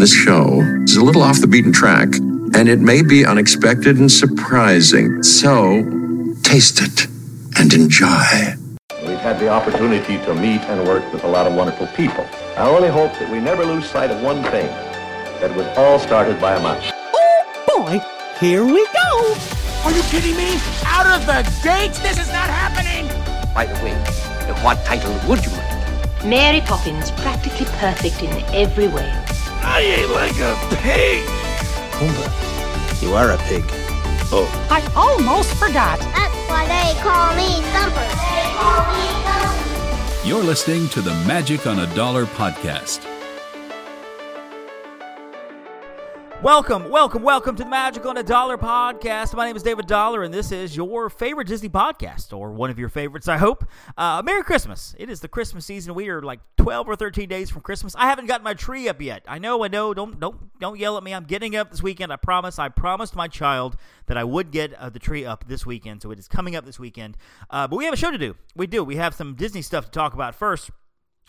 This show is a little off the beaten track, and it may be unexpected and surprising. So, taste it and enjoy. We've had the opportunity to meet and work with a lot of wonderful people. I only hope that we never lose sight of one thing that was all started by a mouse. Oh boy, here we go. Are you kidding me? Out of the gates? This is not happening! By the way, what title would you like? Mary Poppins, practically perfect in every way. I ain't like a pig! Pumbaa, you are a pig. Oh. I almost forgot. That's why they call me Thumper. They call me Thumper. You're listening to the Magic on a Dollar podcast. Welcome, welcome, welcome to the Magic on a Dollar podcast. My name is David Dollar, and this is your favorite Disney podcast, or one of your favorites, I hope. Uh, Merry Christmas! It is the Christmas season. We are like twelve or thirteen days from Christmas. I haven't got my tree up yet. I know, I know. Don't, don't, don't yell at me. I'm getting up this weekend. I promise. I promised my child that I would get uh, the tree up this weekend, so it is coming up this weekend. Uh, but we have a show to do. We do. We have some Disney stuff to talk about first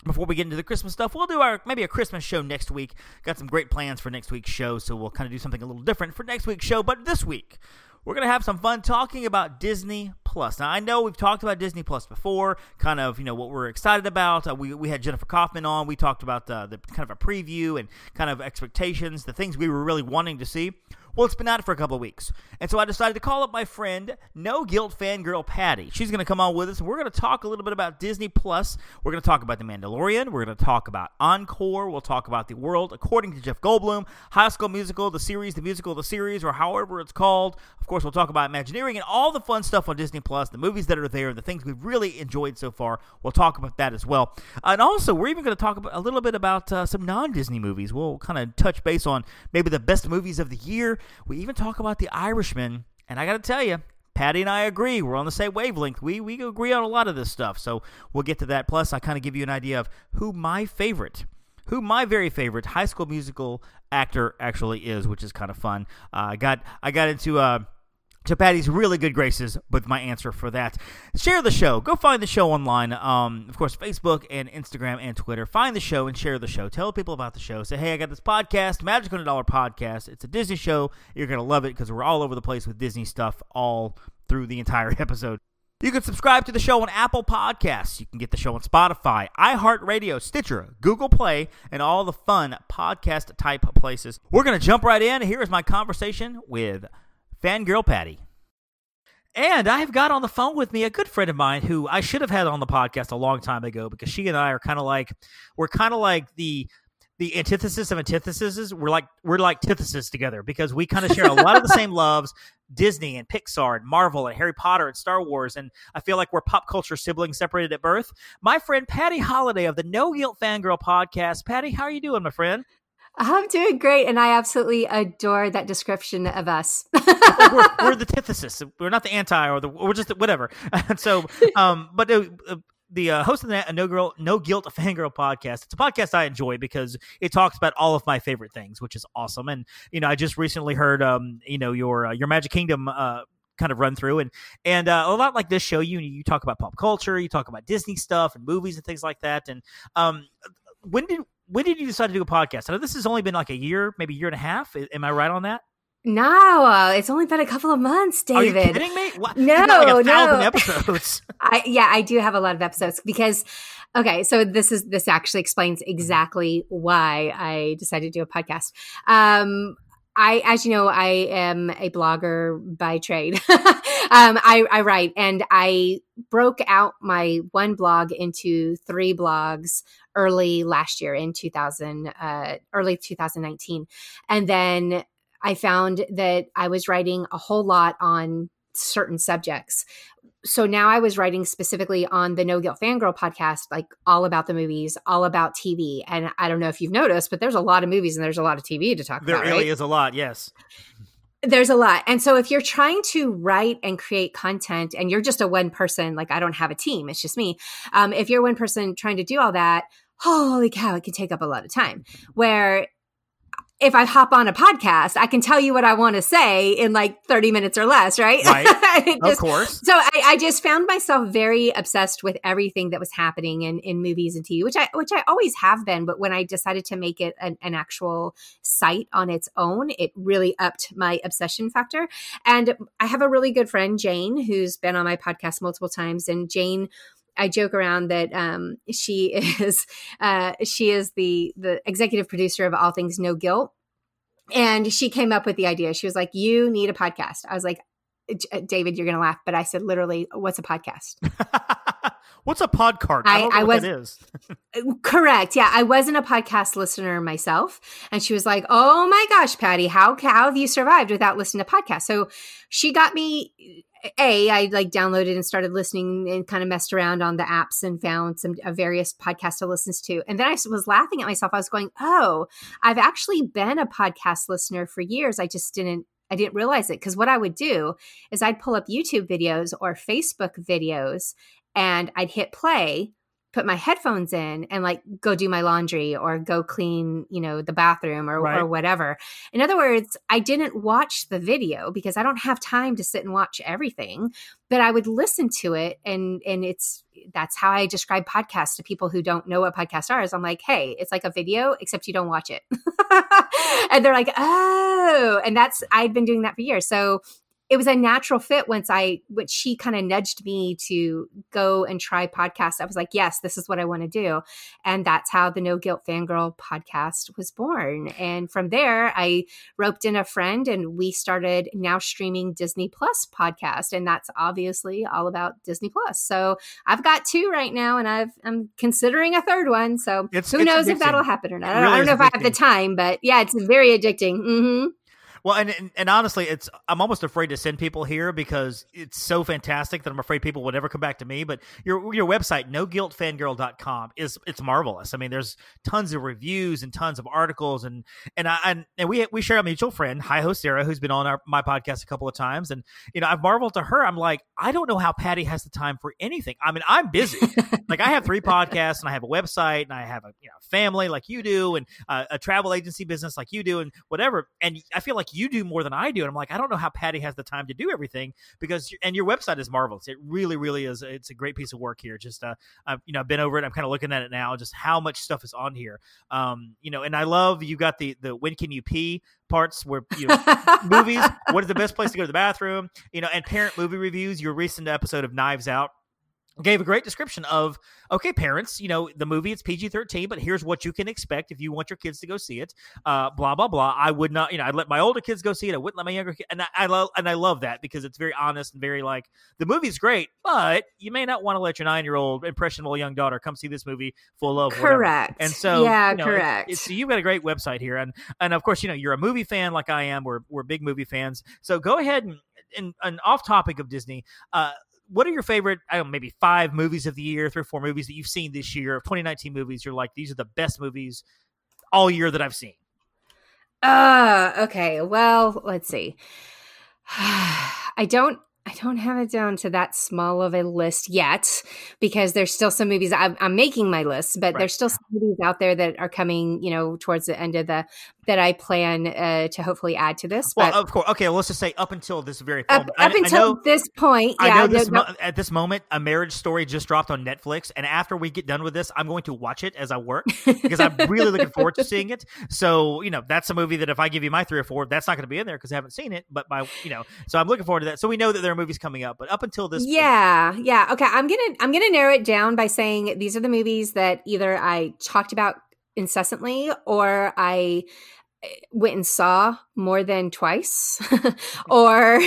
before we get into the Christmas stuff, we'll do our maybe a Christmas show next week. Got some great plans for next week's show, so we'll kind of do something a little different for next week's show. But this week, we're going to have some fun talking about Disney Plus. Now, I know we've talked about Disney Plus before, kind of, you know, what we're excited about. Uh, we, we had Jennifer Kaufman on. We talked about the, the kind of a preview and kind of expectations, the things we were really wanting to see. Well, it's been out for a couple of weeks. And so I decided to call up my friend, No Guilt fangirl Patty. She's going to come on with us, and we're going to talk a little bit about Disney Plus. We're going to talk about The Mandalorian. We're going to talk about Encore. We'll talk about The World According to Jeff Goldblum, High School Musical, the series, the musical, the series, or however it's called. Of course, we'll talk about Imagineering and all the fun stuff on Disney Plus, the movies that are there, the things we've really enjoyed so far. We'll talk about that as well. And also, we're even going to talk about, a little bit about uh, some non Disney movies. We'll kind of touch base on maybe the best movies of the year. We even talk about The Irishman, and I got to tell you, Patty and I agree. We're on the same wavelength. We we agree on a lot of this stuff. So we'll get to that. Plus, I kind of give you an idea of who my favorite, who my very favorite High School Musical actor actually is, which is kind of fun. Uh, I got I got into. Uh, to Patty's really good graces with my answer for that. Share the show. Go find the show online. Um, of course, Facebook and Instagram and Twitter. Find the show and share the show. Tell people about the show. Say, hey, I got this podcast, Magic a Dollar podcast. It's a Disney show. You're to love it because we're all over the place with Disney stuff all through the entire episode. You can subscribe to the show on Apple Podcasts. You can get the show on Spotify, iHeartRadio, Stitcher, Google Play, and all the fun podcast type places. We're going to jump right in. Here is my conversation with Fangirl Patty. And I've got on the phone with me a good friend of mine who I should have had on the podcast a long time ago because she and I are kind of like we're kind of like the the antithesis of antitheses. We're like we're like antithesis together because we kind of share a lot of the same loves, Disney and Pixar and Marvel and Harry Potter and Star Wars, and I feel like we're pop culture siblings separated at birth. My friend Patty Holiday of the No Guilt Fangirl podcast. Patty, how are you doing, my friend? I'm doing great, and I absolutely adore that description of us. we're, we're, the antithesis. We're not the anti, or the we're just whatever. So, um, but uh, the uh, host of the No Girl, No Guilt Fangirl podcast. It's a podcast I enjoy because it talks about all of my favorite things, which is awesome. And you know, I just recently heard, um, you know, your uh, your Magic Kingdom. Uh, kind of run through and and uh, a lot like this show you you talk about pop culture you talk about disney stuff and movies and things like that and um when did when did you decide to do a podcast? I know this has only been like a year, maybe a year and a half. Am I right on that? No, uh, it's only been a couple of months, David. Are you kidding me? What? No, like no. episodes. I, yeah, I do have a lot of episodes because, okay, so this is this actually explains exactly why I decided to do a podcast. Um, I, as you know, I am a blogger by trade. um, I, I write and I broke out my one blog into three blogs early last year in 2000, uh, early 2019. And then I found that I was writing a whole lot on certain subjects. So now I was writing specifically on the No Guilt Fangirl podcast, like all about the movies, all about TV. And I don't know if you've noticed, but there's a lot of movies and there's a lot of TV to talk there about. There really right? is a lot, yes. There's a lot. And so if you're trying to write and create content and you're just a one person, like I don't have a team, it's just me. Um, if you're one person trying to do all that, holy cow, it can take up a lot of time. Where if I hop on a podcast, I can tell you what I want to say in like 30 minutes or less, right? Right. just, of course. So I, I, just found myself very obsessed with everything that was happening in, in movies and TV, which I which I always have been. But when I decided to make it an, an actual site on its own, it really upped my obsession factor. And I have a really good friend, Jane, who's been on my podcast multiple times. And Jane I joke around that um, she is uh, she is the the executive producer of All Things No Guilt, and she came up with the idea. She was like, "You need a podcast." I was like, uh, "David, you're going to laugh," but I said, "Literally, what's a podcast?" What's a podcast? I, I, I was correct. Yeah, I wasn't a podcast listener myself, and she was like, "Oh my gosh, Patty, how how have you survived without listening to podcasts?" So she got me a i like downloaded and started listening and kind of messed around on the apps and found some uh, various podcasts to listen to. And then i was laughing at myself. I was going oh i've actually been a podcast listener for years. I just didn't i didn't realize it. Because what i would do is i'd pull up youtube videos or facebook videos and i'd hit play put my headphones in and like go do my laundry or go clean, you know, the bathroom or, right. or whatever. In other words, I didn't watch the video because I don't have time to sit and watch everything, but I would listen to it and and it's that's how I describe podcasts to people who don't know what podcasts are. Is I'm like, hey, it's like a video except you don't watch it, and they're like, oh, and that's I've been doing that for years. So it was a natural fit once I, which she kind of nudged me to go and try podcasts. I was like, yes, this is what I want to do. And that's how the No Guilt Fangirl podcast was born. And from there, I roped in a friend and we started now streaming Disney Plus podcast. And that's obviously all about Disney Plus. So I've got two right now and I've, I'm considering a third one. So it's, who it's knows addicting. if that'll happen or not. Really I don't know if I have the time, but yeah, it's very addicting. Mm-hmm. Well, and, and, and honestly, it's I'm almost afraid to send people here because it's so fantastic that I'm afraid people will never come back to me. But your your website, noguiltfangirl.com, is it's marvelous. I mean, there's tons of reviews and tons of articles, and and I and, and we we share a mutual friend, Hi Ho Sarah, who's been on our my podcast a couple of times, and you know I've marveled to her. I'm like, I don't know how Patty has the time for anything. I mean, I'm busy. like I have three podcasts, and I have a website, and I have a you know family like you do, and uh, a travel agency business like you do, and whatever. And I feel like you do more than I do. And I'm like, I don't know how Patty has the time to do everything because, and your website is marvelous. It really, really is. It's a great piece of work here. Just, uh, I've, you know, I've been over it. I'm kind of looking at it now, just how much stuff is on here. Um, you know, and I love you got the, the when can you pee parts where, you know, movies, what is the best place to go to the bathroom, you know, and parent movie reviews, your recent episode of Knives Out gave a great description of okay parents you know the movie it's pg-13 but here's what you can expect if you want your kids to go see it. Uh blah blah blah. I would not you know i'd let my older kids go see it. I wouldn't let my younger kids and I, I love and i love that because it's very honest and very like the movie's great but you may not want to let your nine-year-old impressionable young daughter come see this movie full of correct. Whatever. and so yeah you know, correct it, so you've got a great website here and and of course you know you're a movie fan like i am. We're, we're big movie fans. So go ahead and and, and off topic of disney uh what are your favorite, I don't know, maybe five movies of the year, three or four movies that you've seen this year of 2019 movies? You're like, these are the best movies all year that I've seen. Uh, okay. Well, let's see. I don't I don't have it down to that small of a list yet because there's still some movies I'm, I'm making my list, but right. there's still some movies out there that are coming, you know, towards the end of the that I plan uh, to hopefully add to this. Well, of course. Okay, well, let's just say up until this very up, I, up until know, this point. Yeah, I know this no, no. at this moment, a marriage story just dropped on Netflix, and after we get done with this, I'm going to watch it as I work because I'm really looking forward to seeing it. So you know, that's a movie that if I give you my three or four, that's not going to be in there because I haven't seen it. But my, you know, so I'm looking forward to that. So we know that there are movies coming up, but up until this, yeah, point, yeah, okay. I'm gonna I'm gonna narrow it down by saying these are the movies that either I talked about incessantly or I went and saw more than twice or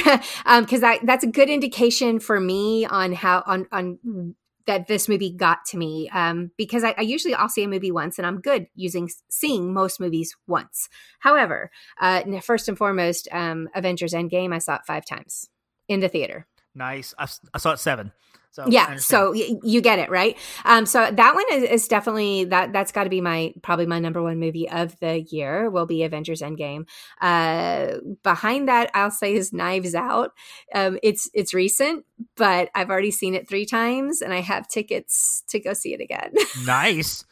um because that's a good indication for me on how on on that this movie got to me um because I, I usually i'll see a movie once and i'm good using seeing most movies once. However uh first and foremost um avengers endgame i saw it five times in the theater. Nice. I, I saw it seven so yeah, so y- you get it right. Um, so that one is, is definitely that that's got to be my probably my number one movie of the year will be Avengers Endgame. Uh, behind that, I'll say is Knives Out. Um, it's it's recent, but I've already seen it three times, and I have tickets to go see it again. nice.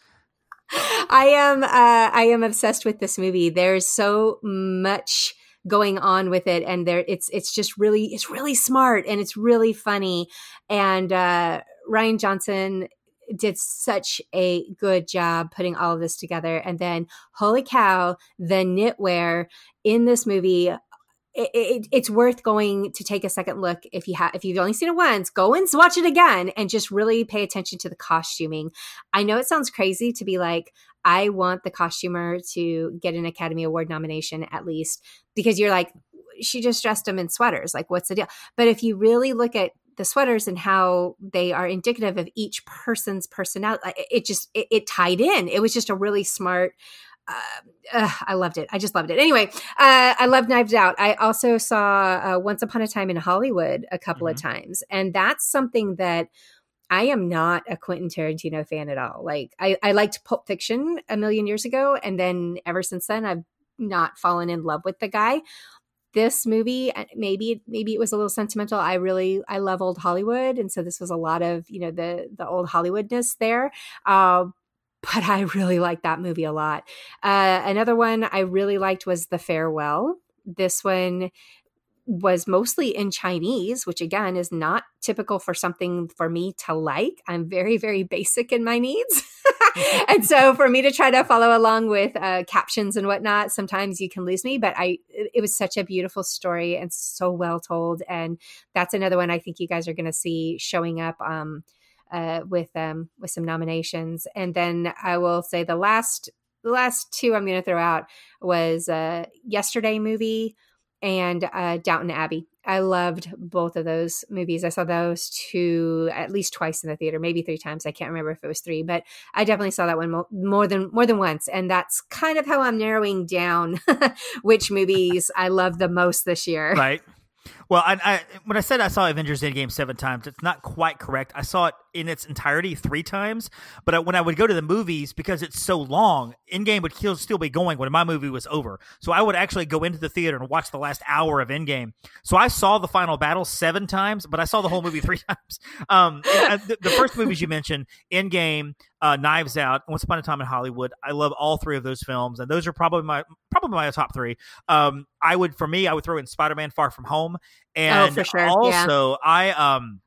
I am uh, I am obsessed with this movie. There's so much going on with it and there it's it's just really it's really smart and it's really funny. And uh Rian Johnson did such a good job putting all of this together. And then holy cow the knitwear in this movie it, it, it's worth going to take a second look if you have if you've only seen it once go and watch it again and just really pay attention to the costuming. I know it sounds crazy to be like i want the costumer to get an academy award nomination at least because you're like she just dressed them in sweaters like what's the deal but if you really look at the sweaters and how they are indicative of each person's personality it just it, it tied in it was just a really smart uh, uh, I loved it. I just loved it. Anyway, uh, I love Knives Out. I also saw uh, Once Upon a Time in Hollywood a couple mm-hmm. of times, and that's something that I am not a Quentin Tarantino fan at all. Like I, I liked Pulp Fiction a million years ago, and then ever since then, I've not fallen in love with the guy. This movie, maybe maybe it was a little sentimental. I really I love old Hollywood, and so this was a lot of you know the the old Hollywoodness there. Uh, but I really liked that movie a lot. Uh, another one I really liked was The Farewell. This one was mostly in Chinese, which again is not typical for something for me to like. I'm very, very basic in my needs. and so for me to try to follow along with uh, captions and whatnot, sometimes you can lose me. But I, it was such a beautiful story and so well told. And that's another one I think you guys are going to see showing up. Um, uh, with um, with some nominations. And then I will say the last the last two I'm going to throw out was uh, Yesterday movie and uh, Downton Abbey. I loved both of those movies. I saw those two at least twice in the theater, maybe three times. I can't remember if it was three, but I definitely saw that one mo- more than more than once. And that's kind of how I'm narrowing down which movies I love the most this year. Right. Well, I, I, when I said I saw Avengers Endgame seven times, it's not quite correct. I saw it in its entirety three times. But I, when I would go to the movies, because it's so long, Endgame would still be going when my movie was over. So I would actually go into the theater and watch the last hour of Endgame. So I saw the final battle seven times, but I saw the whole movie three times. Um, the, the, first movies you mentioned, Endgame, uh, Knives Out, Once Upon a Time in Hollywood. I love all three of those films, and those are probably my probably my top three. Um, I would for me, I would throw in Spider Man Far From Home, and oh, sure. also yeah. I um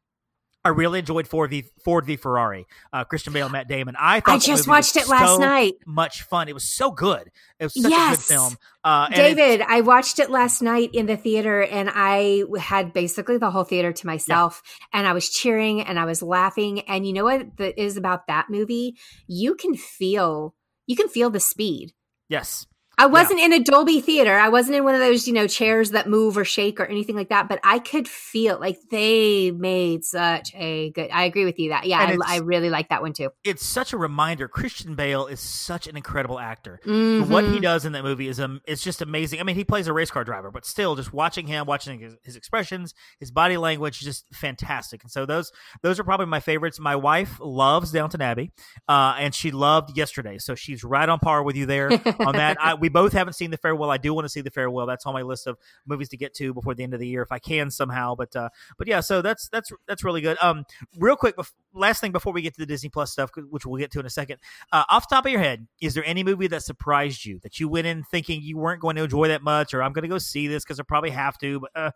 I really enjoyed Ford v Ford v Ferrari. Uh, Christian Bale, Matt Damon. I thought I just watched it last so night. Much fun. It was so good. It was such yes. a good film. Uh, David, I watched it last night in the theater, and I had basically the whole theater to myself, yeah. and I was cheering and I was laughing. And you know what that is about that movie? You can feel you can feel the speed. Yes. I wasn't yeah. in a Dolby theater. I wasn't in one of those, you know, chairs that move or shake or anything like that. But I could feel like they made such a good. I agree with you that. Yeah, I, I, really like that one too. It's such a reminder. Christian Bale is such an incredible actor. Mm-hmm. What he does in that movie is um, it's just amazing. I mean, he plays a race car driver, but still, just watching him, watching his, his expressions, his body language, just fantastic. And so those those are probably my favorites. My wife loves Downton Abbey, uh, and she loved Yesterday, so she's right on par with you there on that. I, we both haven't seen the farewell. I do want to see the farewell. That's on my list of movies to get to before the end of the year if I can somehow. But uh, but yeah, so that's that's that's really good. Um, real quick, bef- last thing before we get to the Disney Plus stuff, which we'll get to in a second. Uh, off top of your head, is there any movie that surprised you that you went in thinking you weren't going to enjoy that much, or I'm going to go see this because I probably have to, but uh,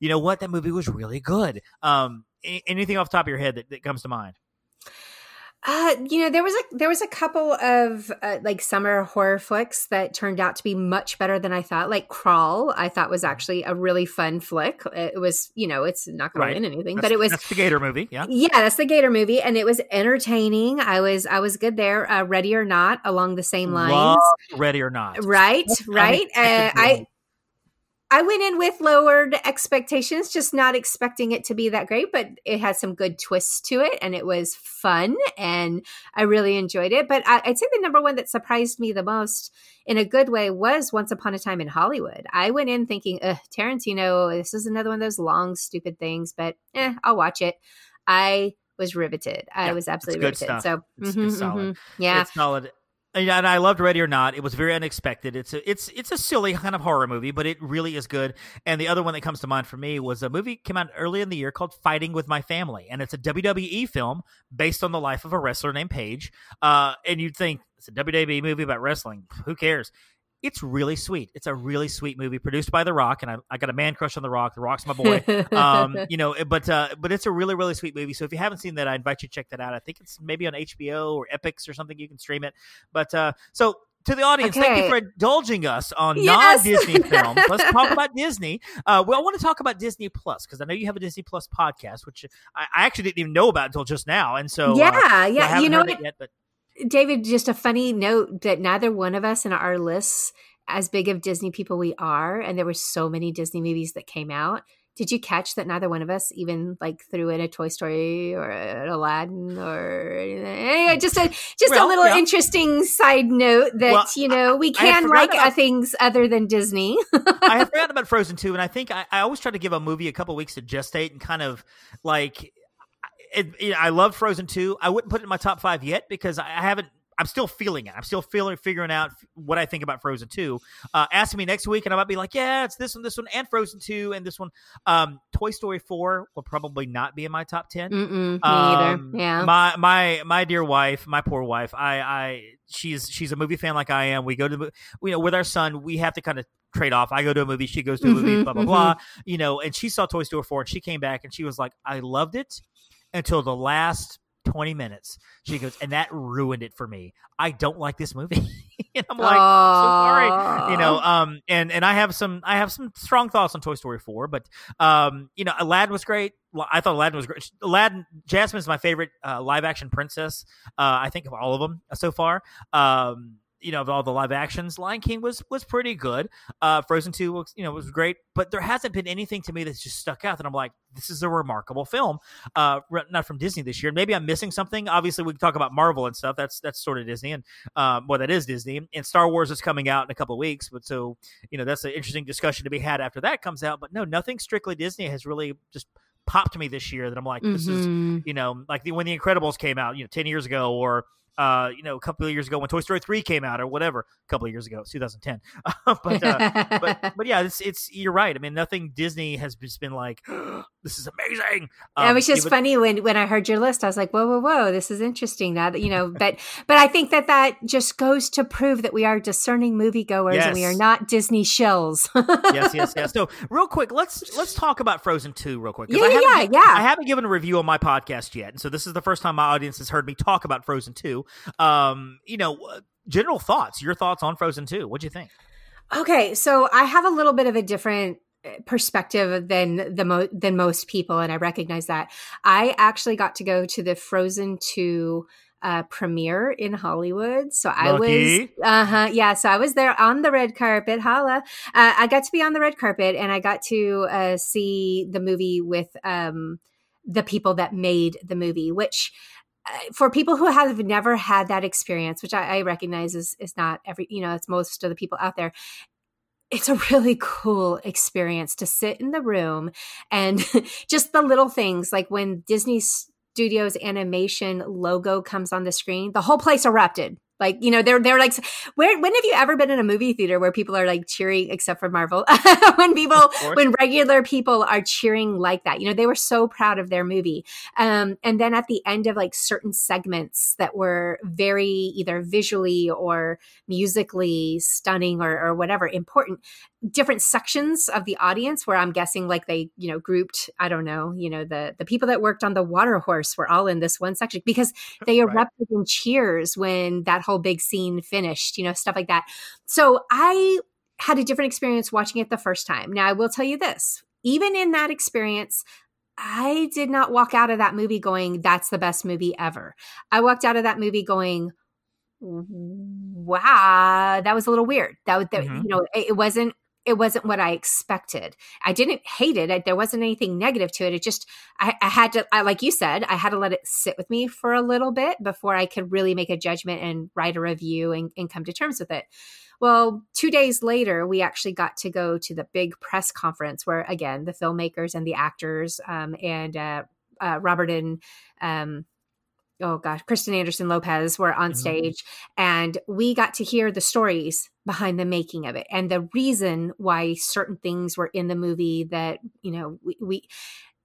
you know what, that movie was really good. Um, anything off top of your head that, that comes to mind? Uh, you know, there was a there was a couple of uh, like summer horror flicks that turned out to be much better than I thought. Like Crawl, I thought was actually a really fun flick. It was, you know, it's not going right. to win anything, that's, but it was that's the Gator movie. Yeah, yeah, that's the Gator movie, and it was entertaining. I was I was good there. Uh, Ready or Not, along the same lines. Love Ready or Not, right, right. Uh, I I went in with lowered expectations, just not expecting it to be that great, but it had some good twists to it and it was fun and I really enjoyed it. But I, would say the number one that surprised me the most in a good way was Once Upon a Time in Hollywood. I went in thinking, Tarantino, this is another one of those long, stupid things, but eh, I'll watch it. I was riveted. I yeah, was absolutely riveted. Stuff. So, it's, mm-hmm, it's solid. Mm-hmm. yeah. It's solid and I loved Ready or Not. It was very unexpected. It's a it's it's a silly kind of horror movie, but it really is good. And the other one that comes to mind for me was a movie came out early in the year called Fighting with My Family, and it's a WWE film based on the life of a wrestler named Paige. Uh, and you'd think it's a WWE movie about wrestling. Who cares? It's really sweet. It's a really sweet movie produced by The Rock, and I, I got a man crush on The Rock. The Rock's my boy. um, you know, but uh, but it's a really really sweet movie. So if you haven't seen that, I invite you to check that out. I think it's maybe on HBO or Epix or something. You can stream it. But uh, so to the audience, okay. thank you for indulging us on yes. non-Disney films. Let's talk about Disney. Uh, well, I want to talk about Disney Plus because I know you have a Disney Plus podcast, which I, I, actually didn't even know about until just now. And so, yeah, uh, yeah, you know, it yet, but David, just a funny note that neither one of us in our lists, as big of Disney people we are, and there were so many Disney movies that came out. Did you catch that neither one of us even like threw in a Toy Story or an Aladdin or anyway, mm. just a just well, a little yeah. interesting side note that well, you know we can like about, things other than Disney. I have forgotten about Frozen 2, and I think I, I always try to give a movie a couple weeks to gestate and kind of like it, I love Frozen 2. I wouldn't put it in my top five yet because I haven't. I'm still feeling it. I'm still feeling, figuring out what I think about Frozen 2. Uh, ask me next week, and I might be like, yeah, it's this one, this one, and Frozen 2, and this one. Um, Toy Story 4 will probably not be in my top 10. Mm-mm, me um, either. Yeah. My my my dear wife, my poor wife. I I she's she's a movie fan like I am. We go to you know with our son, we have to kind of trade off. I go to a movie, she goes to a movie, mm-hmm, blah blah mm-hmm. blah. You know, and she saw Toy Story 4, and she came back and she was like, I loved it until the last 20 minutes. She goes, and that ruined it for me. I don't like this movie. and I'm like, so sorry. You know, um, and and I have some I have some strong thoughts on Toy Story 4, but um, you know, Aladdin was great. I thought Aladdin was great. Aladdin, Jasmine is my favorite uh, live action princess. Uh, I think of all of them so far. Um, you know of all the live actions lion king was was pretty good. Uh frozen 2 was you know was great but there hasn't been anything to me that's just stuck out that i'm like this is a remarkable film. Uh not from disney this year. Maybe i'm missing something. Obviously we can talk about marvel and stuff. That's that's sort of disney and um well that is disney. And star wars is coming out in a couple of weeks but so you know that's an interesting discussion to be had after that comes out. But no nothing strictly disney has really just popped me this year that i'm like this mm-hmm. is you know like the, when the incredibles came out you know 10 years ago or uh, you know, a couple of years ago when Toy Story three came out or whatever, a couple of years ago, 2010. but, uh, but but yeah, it's it's you're right. I mean, nothing Disney has just been like, this is amazing. Um, it was just funny when when I heard your list, I was like, whoa, whoa, whoa, this is interesting. Now that you know, but but I think that that just goes to prove that we are discerning moviegoers yes. and we are not Disney shills. yes, yes, yes. So real quick, let's let's talk about Frozen two real quick. Yeah, yeah, yeah. I haven't given a review on my podcast yet, and so this is the first time my audience has heard me talk about Frozen two. Um, you know, general thoughts, your thoughts on Frozen 2. What do you think? Okay, so I have a little bit of a different perspective than the mo- than most people and I recognize that. I actually got to go to the Frozen 2 uh, premiere in Hollywood. So I Lucky. was, uh huh, yeah. So I was there on the red carpet. Holla! Uh, I got to be on the red carpet, and I got to uh, see the movie with um, the people that made the movie, which for people who have never had that experience, which I, I recognize is is not every you know it's most of the people out there, it's a really cool experience to sit in the room and just the little things like when Disney Studios animation logo comes on the screen, the whole place erupted. Like, you know, they're they're like where when have you ever been in a movie theater where people are like cheering except for Marvel? when people when regular people are cheering like that. You know, they were so proud of their movie. Um, and then at the end of like certain segments that were very either visually or musically stunning or, or whatever important, different sections of the audience where I'm guessing like they, you know, grouped, I don't know, you know, the the people that worked on the water horse were all in this one section because they erupted right. in cheers when that whole big scene finished, you know, stuff like that. So I had a different experience watching it the first time. Now I will tell you this, even in that experience, I did not walk out of that movie going, that's the best movie ever. I walked out of that movie going, wow, that was a little weird. That, that mm-hmm. you know, it, it wasn't it wasn't what I expected. I didn't hate it. I, there wasn't anything negative to it. It just, I, I had to, I, like you said, I had to let it sit with me for a little bit before I could really make a judgment and write a review and, and come to terms with it. Well, two days later, we actually got to go to the big press conference where, again, the filmmakers and the actors um, and uh, uh, Robert and um, oh gosh, Kristen Anderson Lopez were on mm-hmm. stage, and we got to hear the stories behind the making of it and the reason why certain things were in the movie that you know we, we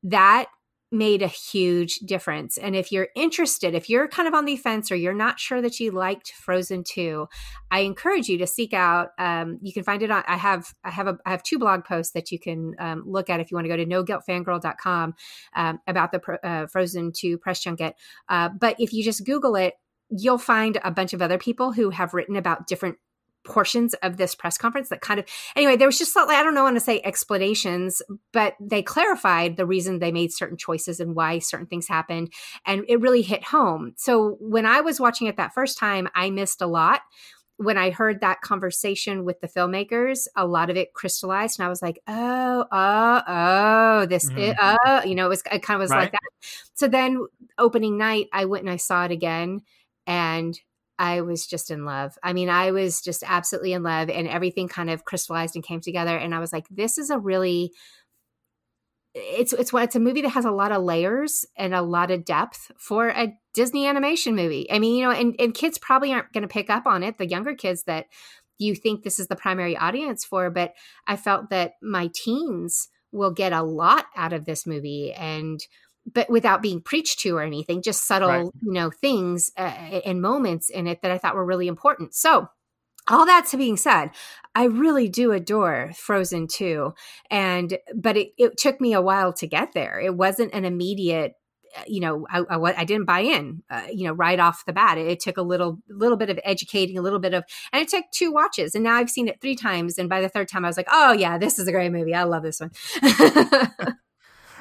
that made a huge difference. And if you're interested, if you're kind of on the fence or you're not sure that you liked Frozen 2, I encourage you to seek out. Um, you can find it on. I have I have a I have two blog posts that you can um, look at if you want to go to noguiltfangirl.com um, about the uh, Frozen 2 press junket. Uh, but if you just Google it, you'll find a bunch of other people who have written about different portions of this press conference that kind of anyway there was just like i don't know want to say explanations but they clarified the reason they made certain choices and why certain things happened and it really hit home so when i was watching it that first time i missed a lot when I heard that conversation with the filmmakers, a lot of it crystallized, and I was like, "Oh, oh, oh, this, mm. oh," you know, it was it kind of was right. like that. So then, opening night, I went and I saw it again, and I was just in love. I mean, I was just absolutely in love, and everything kind of crystallized and came together. And I was like, this is a really it's it's it's a movie that has a lot of layers and a lot of depth for a Disney animation movie. I mean, you know, and, and kids probably aren't going to pick up on it. The younger kids that you think this is the primary audience for, but I felt that my teens will get a lot out of this movie and but without being preached to or anything, just subtle, right. you know, things uh, and moments in it that I thought were really important. So, all that being said, I really do adore Frozen 2. And, but it, it took me a while to get there. It wasn't an immediate uh, you know I, I, I, didn't buy in uh, you know right off the bat it, it, took a little little bit of educating a little bit of and it took two watches and now i've seen it three times and by the third time i was like oh yeah this is a great movie i love this one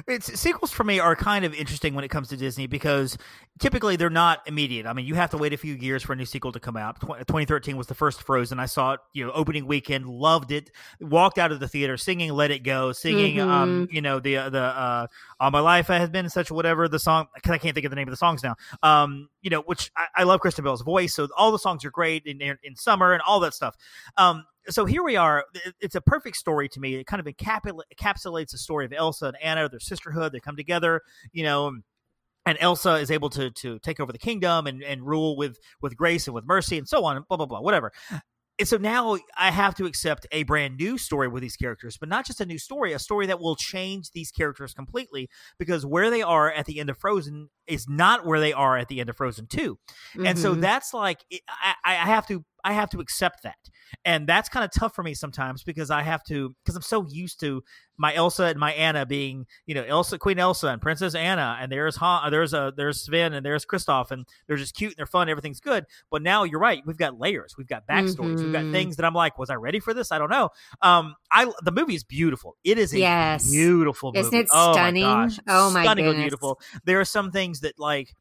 it's sequels for me are kind of interesting when it comes to Disney because typically they're not immediate. I mean, you have to wait a few years for a new sequel to come out. 2013 was the first Frozen. I saw it, you know, opening weekend, loved it. Walked out of the theater singing "Let It Go," singing, um, mm-hmm. um, you know, the uh, the uh, "All My Life I Have Been Such Whatever." The song, because I can't think of the name of the songs now. Um, you know, which I, I love Kristen Bell's voice, so all the songs are great in in summer and all that stuff. Um, so here we are. It's a perfect story to me. It kind of encapsulates the story of Elsa and Anna, their sisterhood. They come together, you know, and Elsa is able to to take over the kingdom and, and rule with with grace and with mercy and so on and blah blah blah whatever. And so now I have to accept a brand new story with these characters, but not just a new story, a story that will change these characters completely because where they are at the end of Frozen is not where they are at the end of Frozen 2. Mm-hmm. And so mm-hmm. that's like I, I have to I have to accept that. And that's kind of tough for me sometimes because I have to because I'm so used to my Elsa and my Anna being, you know, Elsa Queen Elsa and Princess Anna and there's Han, there's a there's Sven and there's Kristoff and they're just cute and they're fun, everything's good. But now you're right, we've got layers, we've got backstories, mm-hmm. we've got mm-hmm. things that I'm like, was I ready for this? I don't know. Um I the movie is beautiful. It is a yes. beautiful movie. Isn't it stunning? Oh my, gosh. Oh my stunning goodness. beautiful. There are some things that like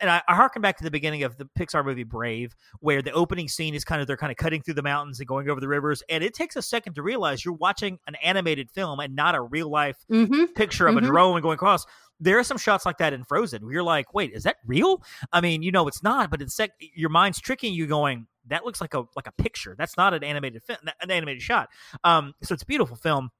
and I, I harken back to the beginning of the Pixar movie Brave, where the opening scene is kind of they're kind of cutting through the mountains and going over the rivers, and it takes a second to realize you're watching an animated film and not a real life mm-hmm. picture of mm-hmm. a drone going across. There are some shots like that in Frozen where you're like, "Wait, is that real?" I mean, you know, it's not, but it's sec- your mind's tricking you, going, "That looks like a like a picture. That's not an animated film, an animated shot." Um, so it's a beautiful film.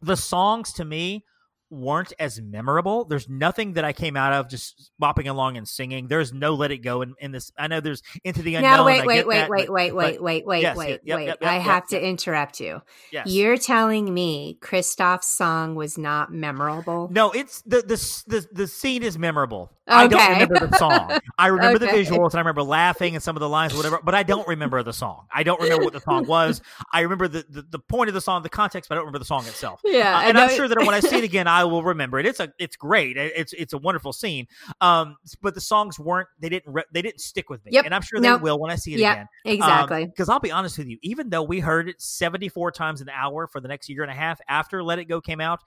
The songs to me weren't as memorable. There's nothing that I came out of just bopping along and singing. There's no Let It Go in, in this. I know there's Into the Unknown. No, wait, wait, wait, that, wait, but, wait, wait, wait, wait, yes, wait, yep, wait. Yep, yep, I have to interrupt you. Yes. You're telling me Kristoff's song was not memorable? No, it's the the the, the scene is memorable. Okay. I don't remember the song. I remember okay. the visuals and I remember laughing and some of the lines or whatever, but I don't remember the song. I don't remember what the song was. I remember the, the, the point of the song, the context, but I don't remember the song itself. Yeah, uh, and I'm sure that when I see it again, I will remember it. It's a it's great. It's it's a wonderful scene. Um, but the songs weren't they didn't re- they didn't stick with me, yep. and I'm sure they nope. will when I see it yep. again. Exactly. Because um, I'll be honest with you, even though we heard it 74 times an hour for the next year and a half after Let It Go came out,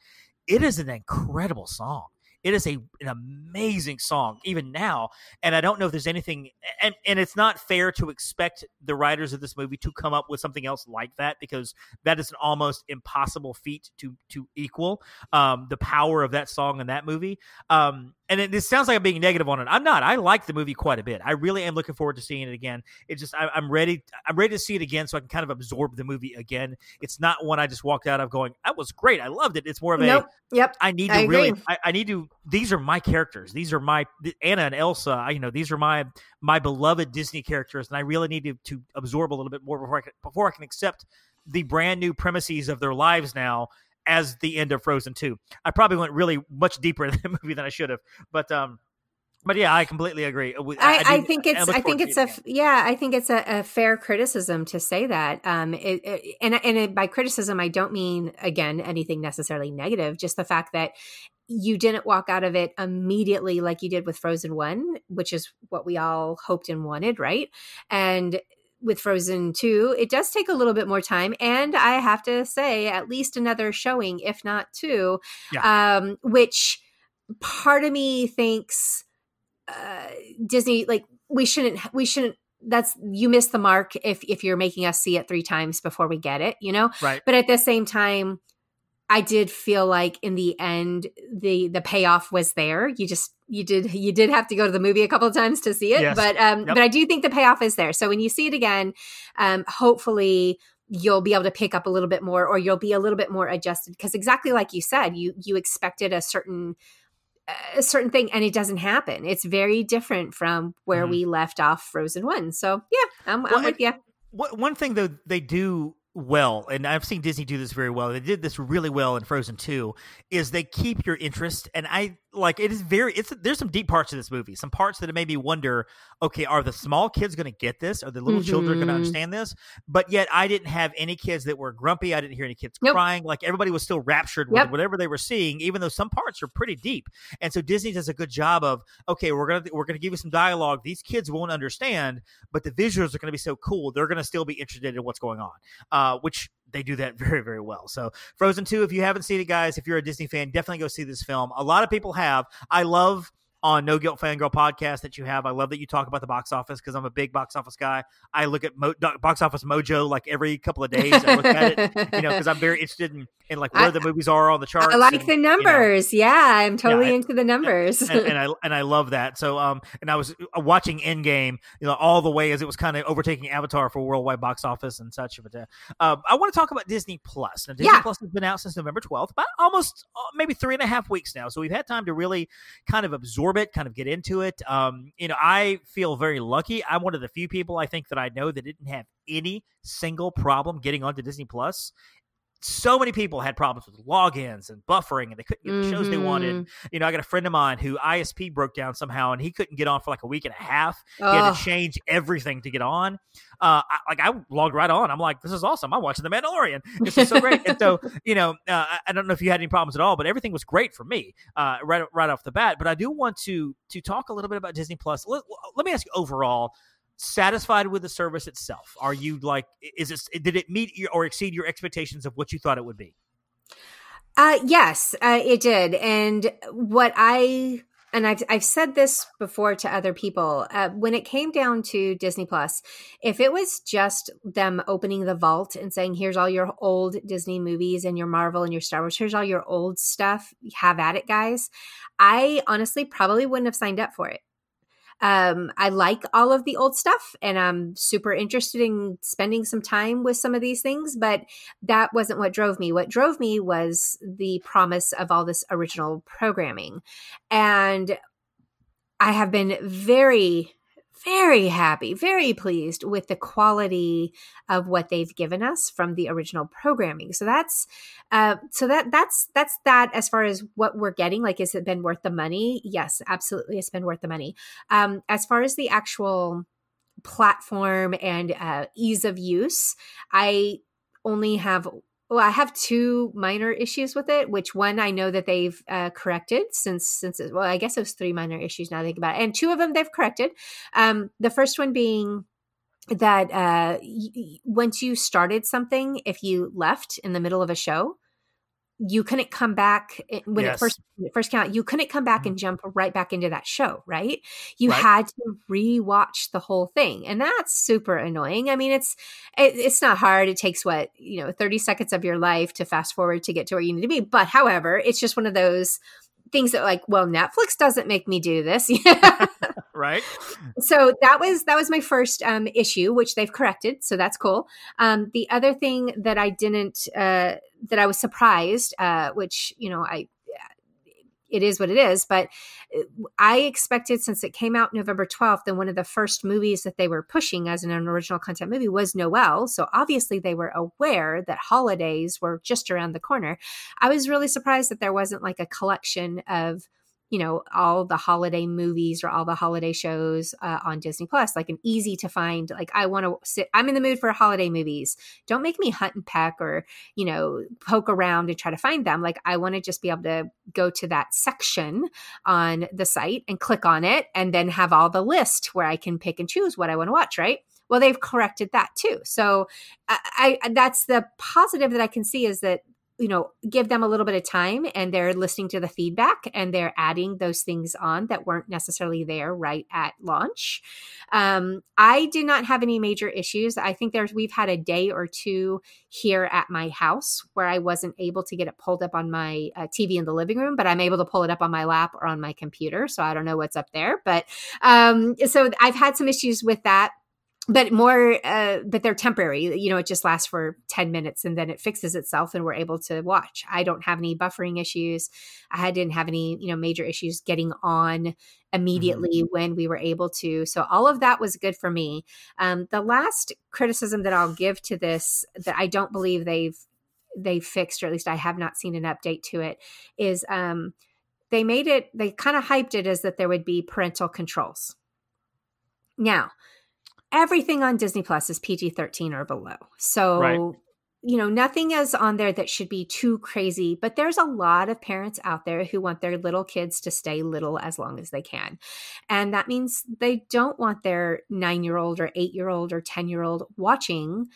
it is an incredible song. It is a an amazing song even now, and I don't know if there's anything. And and it's not fair to expect the writers of this movie to come up with something else like that because that is an almost impossible feat to to equal um, the power of that song in that movie. Um, and it, this sounds like I'm being negative on it. I'm not. I like the movie quite a bit. I really am looking forward to seeing it again. It just I, am ready. I'm ready to see it again, so I can kind of absorb the movie again. It's not one I just walked out of going, "That was great. I loved it." It's more of nope. a, "Yep." I need to really. I, I, need to. These are my characters. These are my Anna and Elsa. I, you know, these are my my beloved Disney characters, and I really need to, to absorb a little bit more before I can, before I can accept the brand new premises of their lives now as the end of Frozen 2. I probably went really much deeper in the movie than I should have, but um but yeah, I completely agree. I, I, I think it's I, think it's a again. yeah I think it's a, a, fair criticism to say that. Um, it, it, and and it, by criticism I don't mean again anything necessarily negative. Just the fact that you didn't walk out of it immediately like you did with Frozen One, which is what we all hoped and wanted, right? And with Frozen 2, it does take a little bit more time. And I have to say, at least another showing, if not two, yeah. um, which part of me thinks uh, Disney, like, we shouldn't, we shouldn't. That's you miss the mark if if you're making us see it three times before we get it, you know. Right. But at the same time, I did feel like in the end the the payoff was there. You just you did you did have to go to the movie a couple of times to see it, yes. but um yep. but I do think the payoff is there. So when you see it again, um hopefully you'll be able to pick up a little bit more or you'll be a little bit more adjusted because exactly like you said, you you expected a certain a certain thing and it doesn't happen. It's very different from where mm-hmm. we left off Frozen 1. So, yeah, I'm, well, I'm with you. One thing though they do well, and I've seen Disney do this very well. They did this really well in Frozen 2 is they keep your interest and I like it is very it's there's some deep parts of this movie some parts that it made me wonder okay are the small kids going to get this are the little mm-hmm. children going to understand this but yet i didn't have any kids that were grumpy i didn't hear any kids nope. crying like everybody was still raptured yep. with whatever they were seeing even though some parts are pretty deep and so disney does a good job of okay we're going to we're going to give you some dialogue these kids won't understand but the visuals are going to be so cool they're going to still be interested in what's going on uh, which they do that very very well. So Frozen 2 if you haven't seen it guys, if you're a Disney fan, definitely go see this film. A lot of people have. I love on No Guilt Fangirl podcast that you have. I love that you talk about the box office because I'm a big box office guy. I look at Mo- box office mojo like every couple of days. I look at it, you know, because I'm very interested in, in like where I, the movies are on the charts. I like and, the numbers. You know, yeah, I'm totally yeah, into the numbers, and, and, I and I love that. So, um, and I was uh, watching Endgame, you know, all the way as it was kind of overtaking Avatar for worldwide box office and such. But uh, um, I want to talk about Disney Plus. Now, Disney yeah. Plus has been out since November 12th, about almost uh, maybe three and a half weeks now. So we've had time to really kind of absorb it, kind of get into it. Um, you know, I feel very lucky. I'm one of the few people I think that I know that didn't have any single problem getting onto Disney Plus so many people had problems with logins and buffering and they couldn't get the shows mm-hmm. they wanted. Mm-hmm. You know, I got a friend of mine who ISP broke down somehow and he couldn't get on for like a week and a half. Ugh. He had to change everything to get on. Uh, I, like I logged right on. I'm like, this is awesome. I'm watching The Mandalorian. This is so great. and so, you know, uh, I don't know if you had any problems at all, but everything was great for me uh, right right off the bat. But I do want to to talk a little bit about Disney Plus. Let, let me ask you overall satisfied with the service itself? Are you like, is it, did it meet your, or exceed your expectations of what you thought it would be? Uh, yes, uh, it did. And what I, and I've, I've said this before to other people, uh, when it came down to Disney Plus, if it was just them opening the vault and saying, here's all your old Disney movies and your Marvel and your Star Wars, here's all your old stuff, have at it, guys, I honestly probably wouldn't have signed up for it. Um, I like all of the old stuff and I'm super interested in spending some time with some of these things, but that wasn't what drove me. What drove me was the promise of all this original programming. And I have been very very happy, very pleased with the quality of what they've given us from the original programming. So that's uh, so that that's that's that as far as what we're getting. Like, has it been worth the money? Yes, absolutely, it's been worth the money. Um, as far as the actual platform and uh, ease of use, I only have well, I have two minor issues with it. Which one I know that they've uh, corrected since since it, well, I guess it was three minor issues now. I think about it, and two of them they've corrected. Um, the first one being that uh, y- once you started something, if you left in the middle of a show, you couldn't come back eh, when yes. it first it first came out. You couldn't come back mm-hmm. and jump right back into that show, right? You right. had to rewatch the whole thing, and that's super annoying. I mean, it's it, it's not hard. It takes what you know, thirty seconds of your life to fast forward to get to where you need to be. But however, it's just one of those things that like, well, Netflix doesn't make me do this. right. So that was that was my first um, issue, which they've corrected. So that's cool. Um, the other thing that I didn't uh, that I was surprised, uh, which you know I it is what it is. But uh, I expected since it came out November 12th, and one of the first movies that they were pushing as an original content movie was Noel. So obviously they were aware that holidays were just around the corner. I was really surprised that there wasn't like a collection of you know all the holiday movies or all the holiday shows uh, on disney plus like an easy to find like i want to sit i'm in the mood for holiday movies. Don't make me hunt and peck or you know poke around and try to find them. Like i want to just be able to go to that section on the site and click on it and then have all the list where i can pick and choose what i want to watch right? Well they've corrected that too. So I, I that's the positive that i can see is that you know give them a little bit of time and they're listening to the feedback and they're adding those things on that weren't necessarily there right at launch. Um, i did not have any major issues. I think there's we've had a day or two here at my house where i wasn't able to get it pulled up on my uh, tv in the living room but i'm able to pull it up on my lap or on my computer so i don't know what's up there but um, so i've had some issues with that but more uh, but they're temporary. You know it just lasts for 10 minutes and then it fixes itself and we're able to watch. I don't have any buffering issues. I didn't have any you know major issues getting on immediately mm-hmm. when we were able to. So all of that was good for me. Um, the last criticism that i'll give to this that i don't believe they've they've fixed or at least i have not seen an update to it is um, they made it they kind of hyped it as that there would be parental controls. Now everything on Disney Plus is PG 13 or below. So, right. you know, nothing is on there that should be too crazy, but there's a lot of parents out there who want their little kids to stay little as long as they can. And that means they don't want their nine year old or eight year old or 10 year old watching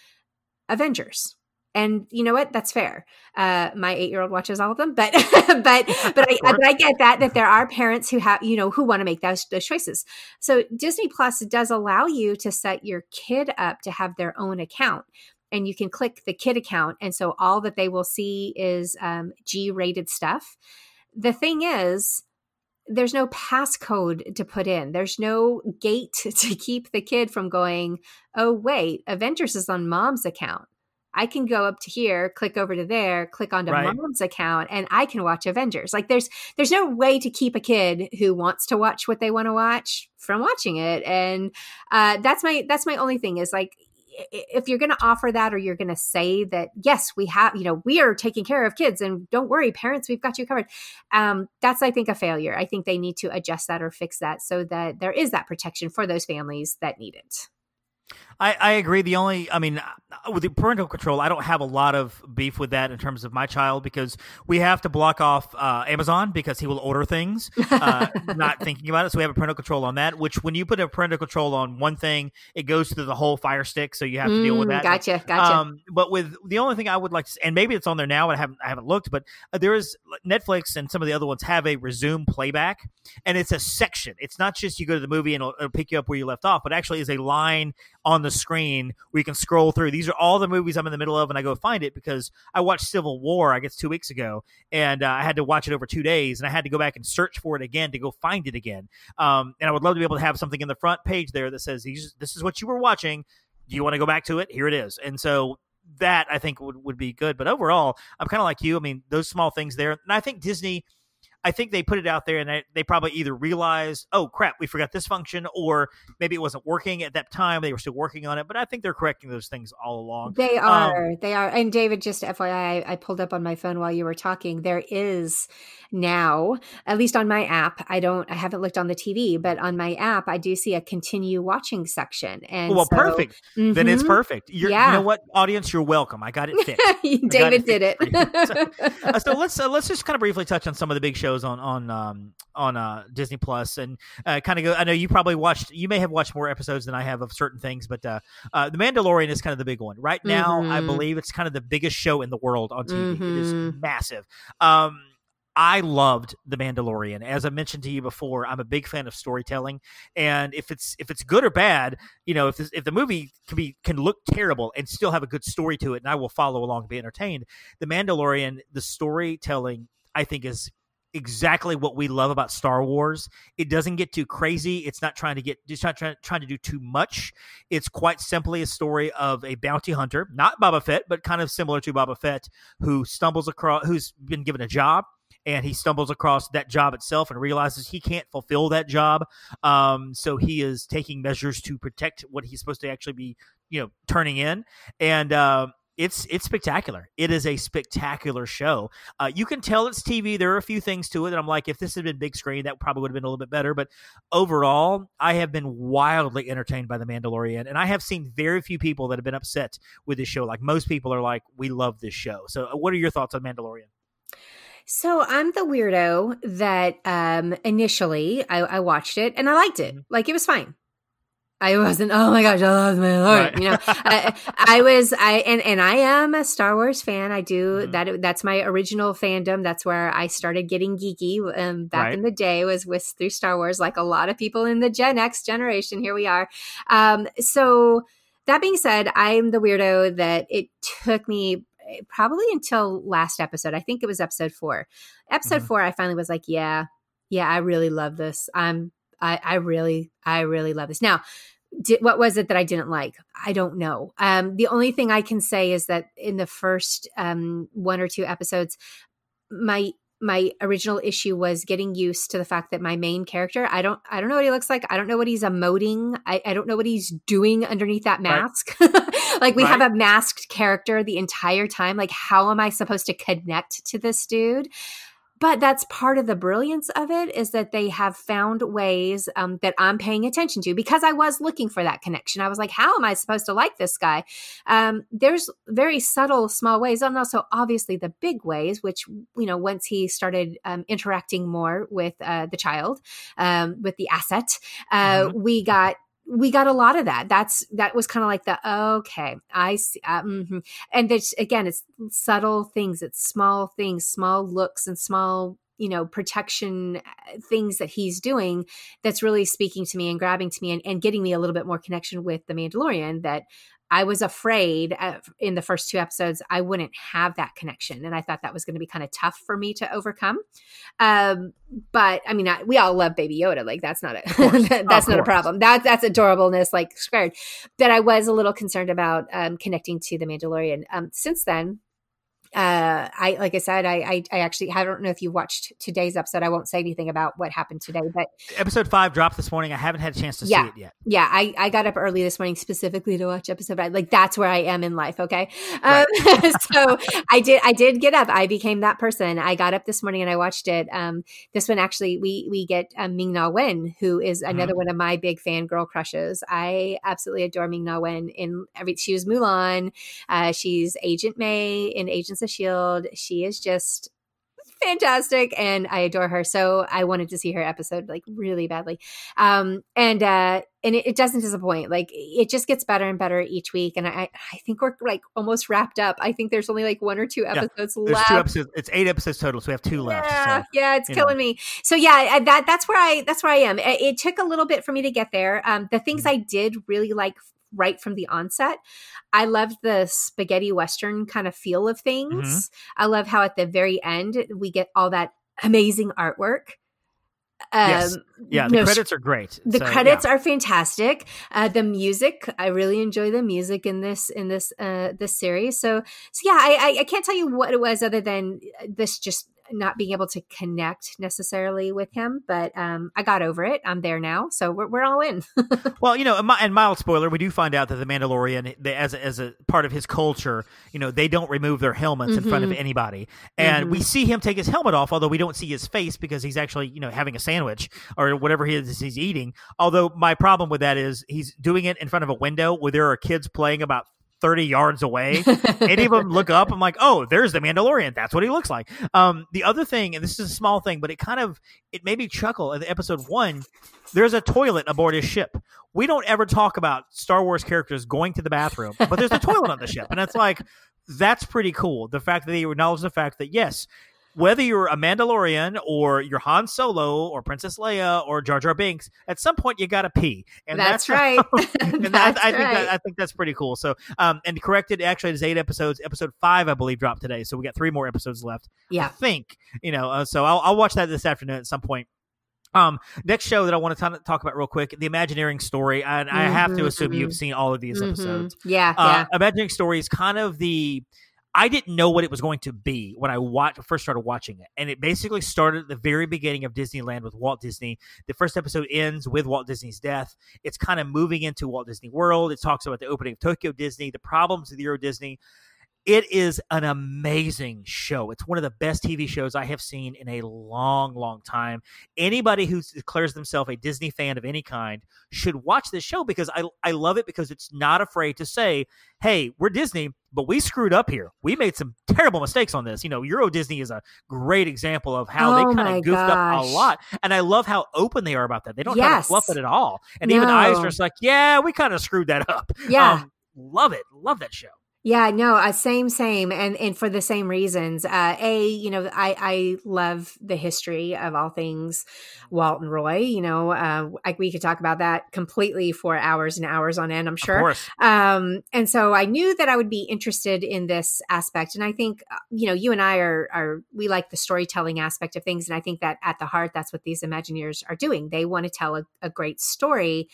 Avengers and you know what? That's fair. Uh, my eight year old watches all of them but but but I, but I get that that there are parents who have you know who want to make those, those choices. So disney plus does allow you to set your kid up to have their own account and you can click the kid account and so all that they will see is um, g rated stuff. The thing is there's no passcode to put in. There's no gate to keep the kid from going, oh, wait, Avengers is on mom's account. I can go up to here, click over to there, click onto right. mom's account, and I can watch Avengers. Like there's there's no way to keep a kid who wants to watch what they want to watch from watching it, and uh, that's my that's my only thing is like if you're going to offer that or you're going to say that yes we have you know we are taking care of kids and don't worry parents we've got you covered um, that's i think a failure i think they need to adjust that or fix that so that there is that protection for those families that need it I, I agree. The only, I mean, with the parental control, I don't have a lot of beef with that in terms of my child because we have to block off uh, Amazon because he will order things, uh, not thinking about it. So we have a parental control on that. Which, when you put a parental control on one thing, it goes through the whole Fire Stick, so you have to mm, deal with mm, that. Gotcha, gotcha. Um, but with the only thing I would like, to, and maybe it's on there now, I haven't, I haven't looked, but uh, there is Netflix and some of the other ones have a resume playback, and it's a section. It's not just you go to the movie and it'll, it'll pick you up where you left off, but actually is a line on the screen where you can scroll through. These are all the movies I'm in the middle of, and I go find it because I watched Civil War, I guess, two weeks ago, and uh, I had to watch it over two days, and I had to go back and search for it again to go find it again. Um, and I would love to be able to have something in the front page there that says, "This is what you were watching. Do you want to go back to it? Here it is." And so that I think would, would be good. But overall, I'm kind of like you. I mean, those small things there, and I think Disney – I think they put it out there and they, they probably either realized, oh crap, we forgot this function, or maybe it wasn't working at that time. They were still working on it, but I think they're correcting those things all along. They um, are. Um, they are. And David, just FYI, I pulled up on my phone while you were talking. There is now, at least on my app, I don't, I haven't looked on the TV, but on my app, I do see a continue watching section. And well, so, perfect. Mm-hmm. Then it's mm-hmm. perfect. You're, yeah. You know what, audience, you're welcome. I got it fixed. David it did it. so, uh, so, let's uh, let's just kind of briefly touch on some of the big shows on on um, on uh, Disney Plus and uh, kind of go. I know you probably watched. You may have watched more episodes than I have of certain things, but uh, uh, the Mandalorian is kind of the big one right now. Mm-hmm. I believe it's kind of the biggest show in the world on TV. Mm-hmm. It is mm-hmm. massive. Um, I loved The Mandalorian. As I mentioned to you before, I'm a big fan of storytelling, and if it's if it's good or bad, you know, if this, if the movie can be can look terrible and still have a good story to it, and I will follow along and be entertained. The Mandalorian, the storytelling, I think is exactly what we love about Star Wars. It doesn't get too crazy. It's not trying to get it's not trying, trying to do too much. It's quite simply a story of a bounty hunter, not Boba Fett, but kind of similar to Boba Fett, who stumbles across who's been given a job and he stumbles across that job itself and realizes he can't fulfill that job. Um, so he is taking measures to protect what he's supposed to actually be, you know, turning in. And uh, it's it's spectacular. It is a spectacular show. Uh, you can tell it's TV. There are a few things to it that I'm like, if this had been big screen, that probably would have been a little bit better. But overall, I have been wildly entertained by The Mandalorian, and I have seen very few people that have been upset with this show. Like most people are like, we love this show. So, uh, what are your thoughts on Mandalorian? So I'm the weirdo that um initially I, I watched it and I liked it. Mm-hmm. Like it was fine. I wasn't. Oh my gosh, I love my Lord. Right. You know, I, I, was. I and and I am a Star Wars fan. I do mm-hmm. that. That's my original fandom. That's where I started getting geeky. Um, back right. in the day was with through Star Wars, like a lot of people in the Gen X generation. Here we are. Um, so that being said, I'm the weirdo that it took me probably until last episode. I think it was episode four. Episode mm-hmm. four, I finally was like, yeah, yeah, I really love this. I'm, I, I really, I really love this. Now, did, what was it that I didn't like? I don't know. Um, the only thing I can say is that in the first um, one or two episodes, my my original issue was getting used to the fact that my main character i don't i don't know what he looks like i don't know what he's emoting i, I don't know what he's doing underneath that mask right. like we right. have a masked character the entire time like how am i supposed to connect to this dude but that's part of the brilliance of it is that they have found ways um, that i'm paying attention to because i was looking for that connection i was like how am i supposed to like this guy um, there's very subtle small ways and also obviously the big ways which you know once he started um, interacting more with uh, the child um, with the asset uh, mm-hmm. we got we got a lot of that. That's that was kind of like the okay, I see, uh, mm-hmm. and it's again, it's subtle things, it's small things, small looks, and small you know protection uh, things that he's doing that's really speaking to me and grabbing to me and, and getting me a little bit more connection with the Mandalorian that I was afraid in the first two episodes I wouldn't have that connection, and I thought that was going to be kind of tough for me to overcome. Um, but I mean, I, we all love Baby Yoda; like that's not a that's not a problem. That that's adorableness, like squared. That I was a little concerned about um, connecting to the Mandalorian. Um, since then, uh, I like I said, I, I, I actually I don't know if you watched today's episode. I won't say anything about what happened today, but episode five dropped this morning. I haven't had a chance to yeah, see it yet. Yeah, I, I got up early this morning specifically to watch episode five. Like that's where I am in life. Okay, right. um, so I did I did get up. I became that person. I got up this morning and I watched it. Um, this one actually we we get um, Ming Na Wen, who is another mm-hmm. one of my big fan girl crushes. I absolutely adore Ming Na Wen. In every she was Mulan. Uh, she's Agent May in Agents Of S.H.I.E.L.D. She is just fantastic and I adore her. So I wanted to see her episode like really badly. Um, and, uh, and it, it, doesn't disappoint. Like it just gets better and better each week. And I, I think we're like almost wrapped up. I think there's only like one or two episodes yeah, left. Two episodes. It's eight episodes total. So we have two left. Yeah. So, yeah. It's killing know. me. So yeah, that, that's where I, that's where I am. It, it, took a little bit for me to get there. Um, the things mm-hmm. I did really like right from the onset. I loved the spaghetti western kind of feel of things. Mm-hmm. I love how at the very end we get all that amazing artwork. Um, yes. Yeah, the no, credits are great. The so, credits yeah. are fantastic. Uh, the music, I really enjoy the music in this in this uh, this series. So, so yeah, I, I, I can't tell you what it was other than this just not being able to connect necessarily with him, but um, I got over it. I'm there now, so we're, we're all in. well, you know, and mild spoiler, we do find out that the Mandalorian, as a, as a part of his culture, you know, they don't remove their helmets mm-hmm. in front of mm-hmm. anybody, and mm-hmm. we see him take his helmet off, although we don't see his face because he's actually, you know, having a sandwich or whatever he is he's eating. Although my problem with that is he's doing it in front of a window where there are kids playing about 30 yards away. Any of them look up, I'm like, oh, there's the Mandalorian. That's what he looks like. Um, the other thing, and this is a small thing, but it kind of it made me chuckle at episode one. There's a toilet aboard his ship. We don't ever talk about Star Wars characters going to the bathroom, but there's a toilet on the ship, and it's like that's pretty cool. The fact that they acknowledge the fact that yes, whether you're a Mandalorian or you're Han Solo or Princess Leia or Jar Jar Binks, at some point you got to pee, and that's, that's right. and that's I, I think that, I think that's pretty cool. So, um, and corrected, actually, it's eight episodes. Episode five, I believe, dropped today, so we got three more episodes left. Yeah, I think you know. Uh, so I'll, I'll watch that this afternoon at some point. Um, next show that I want to t- talk about real quick, the Imagineering story, and mm-hmm, I have to assume mm-hmm. you've seen all of these mm-hmm. episodes. Yeah, uh, yeah. Imagineering story is kind of the I didn't know what it was going to be when I watched, first started watching it. And it basically started at the very beginning of Disneyland with Walt Disney. The first episode ends with Walt Disney's death. It's kind of moving into Walt Disney World. It talks about the opening of Tokyo Disney, the problems of the Euro Disney. It is an amazing show. It's one of the best TV shows I have seen in a long, long time. Anybody who declares themselves a Disney fan of any kind should watch this show because I, I love it because it's not afraid to say, hey, we're Disney, but we screwed up here. We made some terrible mistakes on this. You know, Euro Disney is a great example of how oh they kind of goofed gosh. up a lot. And I love how open they are about that. They don't yes. try to fluff it at all. And no. even Eisner's like, yeah, we kind of screwed that up. Yeah. Um, love it. Love that show. Yeah, no, uh, same, same, and and for the same reasons. Uh, a, you know, I I love the history of all things Walt and Roy. You know, uh, I, we could talk about that completely for hours and hours on end. I'm sure. Um, and so I knew that I would be interested in this aspect, and I think uh, you know, you and I are are we like the storytelling aspect of things, and I think that at the heart, that's what these Imagineers are doing. They want to tell a, a great story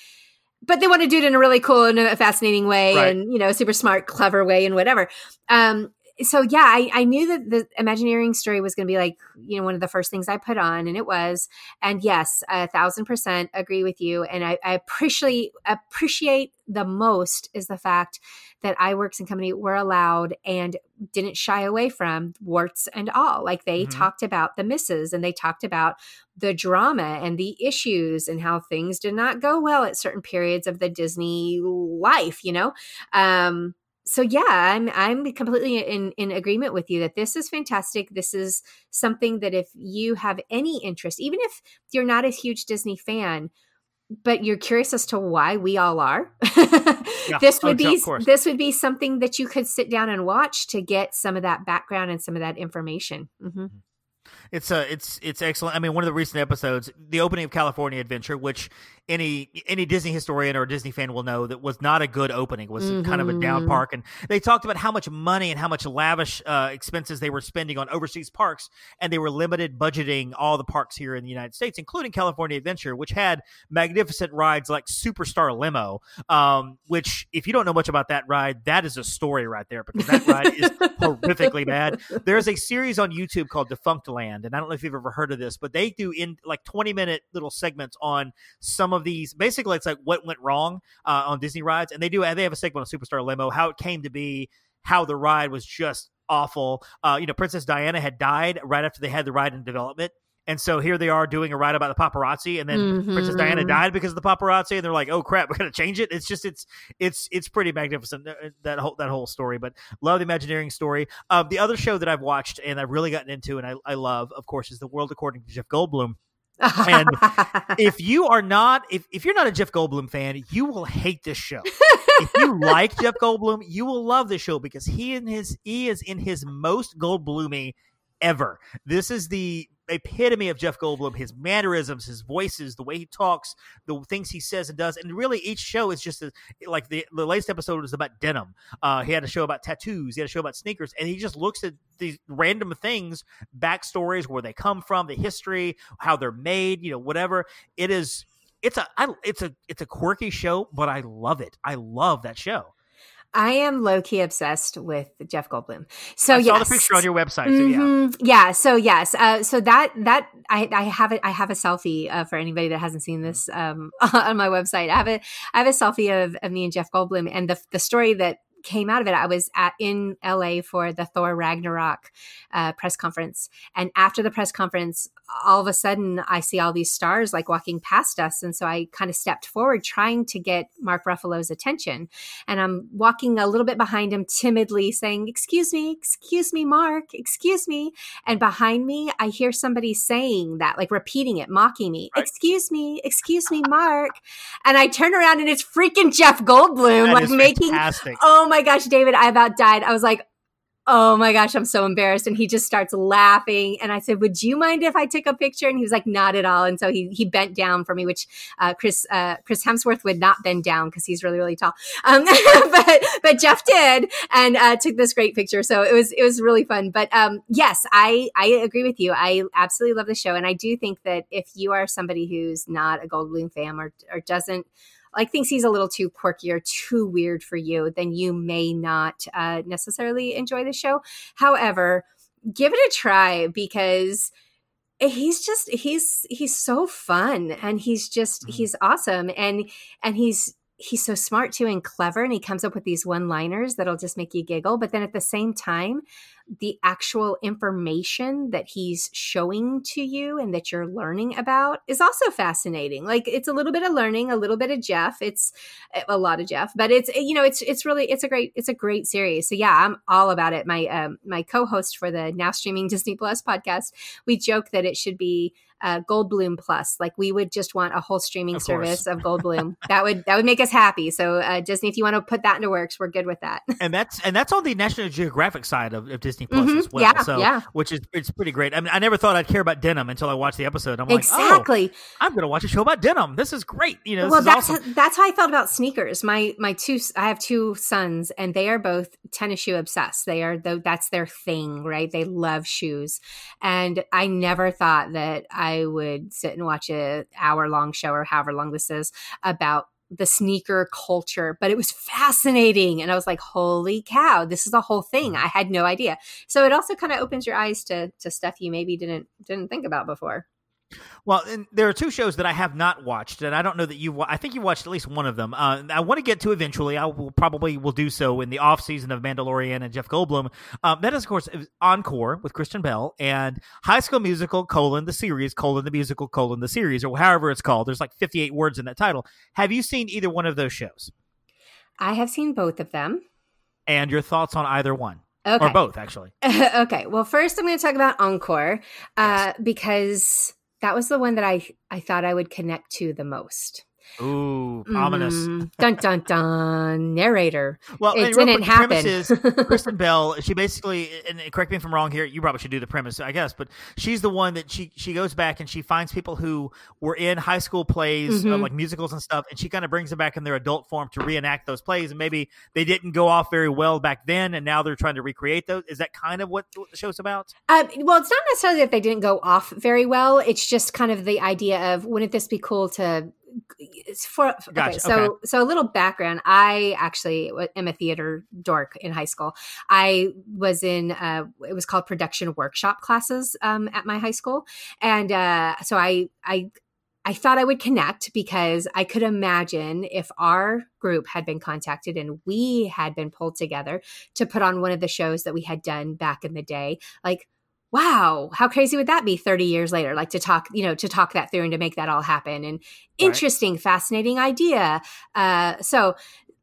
but they want to do it in a really cool and a fascinating way Right. and you know super smart clever way and whatever um so yeah I, I knew that the imagineering story was going to be like you know one of the first things i put on and it was and yes a thousand percent agree with you and i, I appreciate appreciate the most is the fact that Iwerks and company were allowed and didn't shy away from warts and all like they Mhm. talked about the misses and they talked about the drama and the issues and how things did not go well at certain periods of the Disney life, you know? Um, so yeah, I'm I'm completely in in agreement with you that this is fantastic. This is something that if you have any interest, even if you're not a huge Disney fan, but you're curious as to why we all are, this Oh, would yeah, be course. this would be something that you could sit down and watch to get some of that background and some of that information. hmm It's uh, it's it's excellent. I mean, one of the recent episodes, the opening of California Adventure, which any any Disney historian or Disney fan will know that was not a good opening. Was kind of a down Mhm. park, and they talked about how much money and how much lavish uh, expenses they were spending on overseas parks, and they were limited budgeting all the parks here in the United States, including California Adventure, which had magnificent rides like Superstar Limo. Um, which, if you don't know much about that ride, that is a story right there because that ride is horrifically bad. There's a series on YouTube called Defunctland, and I don't know if you've ever heard of this, but they do in like 20 minute little segments on some of these. Basically, it's like what went wrong uh, on Disney rides, and they do they have a segment on Superstar Limo, how it came to be, how the ride was just awful. Uh, you know, Princess Diana had died right after they had the ride in development. And so here they are doing a ride about the paparazzi, and then Princess Diana Mhm. died because of the paparazzi, and they're like, "Oh crap, we're gonna change it." It's just it's it's it's pretty magnificent uh, that whole that whole story. But love the Imagineering story. Um, the other show that I've watched and I've really gotten into and I, I love, of course, is The World According to Jeff Goldblum. And if you are not if, if you're not a Jeff Goldblum fan, you will hate this show. if you like Jeff Goldblum, you will love this show because he and his he is in his most Goldblumy ever. This is the epitome of Jeff Goldblum, his mannerisms, his voices, the way he talks, the things he says and does. And really each show is just a, like the, the latest episode was about denim. Uh, he had a show about tattoos, he had a show about sneakers, and he just looks at these random things, backstories, where they come from, the history, how they're made, you know, whatever. It is it's a I, it's a it's a quirky show, but I love it. I love that show. I am low key obsessed with Jeff Goldblum. So I yes, saw the picture on your website. So yeah. Mhm. yeah. So yes. Uh, so that that I, I have it. I have a selfie uh, for anybody that hasn't seen this um, on my website. I have a I have a selfie of, of me and Jeff Goldblum, and the the story that came out of it. I was at in LA for the Thor Ragnarok uh, press conference, and after the press conference, all of a sudden I see all these stars like walking past us, and so I kind of stepped forward trying to get Mark Ruffalo's attention, and I'm walking a little bit behind him timidly, saying, "Excuse me, excuse me, Mark, excuse me," and behind me I hear somebody saying that, like repeating it, mocking me, Right. "Excuse me, excuse me, Mark," and I turn around and it's freaking Jeff Goldblum, That like making fantastic. Oh my gosh, David, I about died. I was like, oh my gosh, I'm so embarrassed. And he just starts laughing. And I said, would you mind if I took a picture? And he was like, not at all. And so he, he bent down for me, which uh, Chris, uh, Chris Hemsworth would not bend down because he's really, really tall. Um, but, but Jeff did and uh, took this great picture. So it was, it was really fun. But um, yes, I, I agree with you. I absolutely love the show. And I do think that if you are somebody who's not a Goldblum fan or, or doesn't, like thinks he's a little too quirky or too weird for you, then you may not uh, necessarily enjoy the show. However, give it a try because he's just he's he's so fun and he's just mm-hmm. he's awesome and and he's he's so smart too and clever and he comes up with these one liners that'll just make you giggle but then at the same time the actual information that he's showing to you and that you're learning about is also fascinating. Like it's a little bit of learning, a little bit of Jeff. It's eh, a lot of Jeff, but it's you know it's it's really it's a great it's a great series. So yeah, I'm all about it. My um, my co-host for the now streaming Disney Plus podcast, we joke that it should be uh, Goldblum Plus. Like we would just want a whole streaming of service of Goldblum. that would that would make us happy. So uh, Disney, if you want to put that into works, we're good with that. and that's and that's on the National Geographic side of, of Disney Plus mm-hmm. as well. Yeah, so yeah. which is it's pretty great. I mean, I never thought I'd care about denim until I watched the episode. I'm exactly. like, oh, I'm going to watch a show about denim. This is great. You know, well, that's awesome. that's how I felt about sneakers. My my two I have two sons, and they are both tennis shoe obsessed. They are though that's their thing, right? They love shoes, and I never thought that I would sit and watch a hour long show or however long this is about the sneaker culture, but it was fascinating. And I was like, holy cow, this is a whole thing. Mm-hmm. I had no idea. So it also kind of opens your eyes to to stuff you maybe didn't didn't think about before. Well, there are two shows that I have not watched, and I don't know that you. I think you watched at least one of them. Uh, I want to get to eventually. I will probably will do so in the off season of Mandalorian and Jeff Goldblum. Um, that is, of course, Encore with Kristen Bell and High School Musical colon the series colon the musical colon the series or however it's called. There's like 58 words in that title. Have you seen either one of those shows? I have seen both of them. And your thoughts on either one? Okay. Or both, actually. okay. Well, first I'm going to talk about Encore uh, yes. because that was the one that I I thought I would connect to the most. Ooh, ominous. Mm, dun dun dun. Narrator. Well, it didn't happen. Is, Kristen Bell. She basically, and correct me if I'm wrong here. You probably should do the premise, I guess. But she's the one that she she goes back and she finds people who were in high school plays, mm-hmm. uh, like musicals and stuff, and she kind of brings them back in their adult form to reenact those plays. And maybe they didn't go off very well back then, and now they're trying to recreate those. Is that kind of what, what the show's about? Um, well, it's not necessarily that they didn't go off very well. It's just kind of the idea of wouldn't this be cool to for gotcha. okay, so okay. so a little background. I actually am a theater dork in high school. I was in uh, it was called production workshop classes um, at my high school, and uh, so I I I thought I would connect because I could imagine if our group had been contacted and we had been pulled together to put on one of the shows that we had done back in the day, like wow how crazy would that be 30 years later like to talk you know to talk that through and to make that all happen and interesting right. fascinating idea uh, so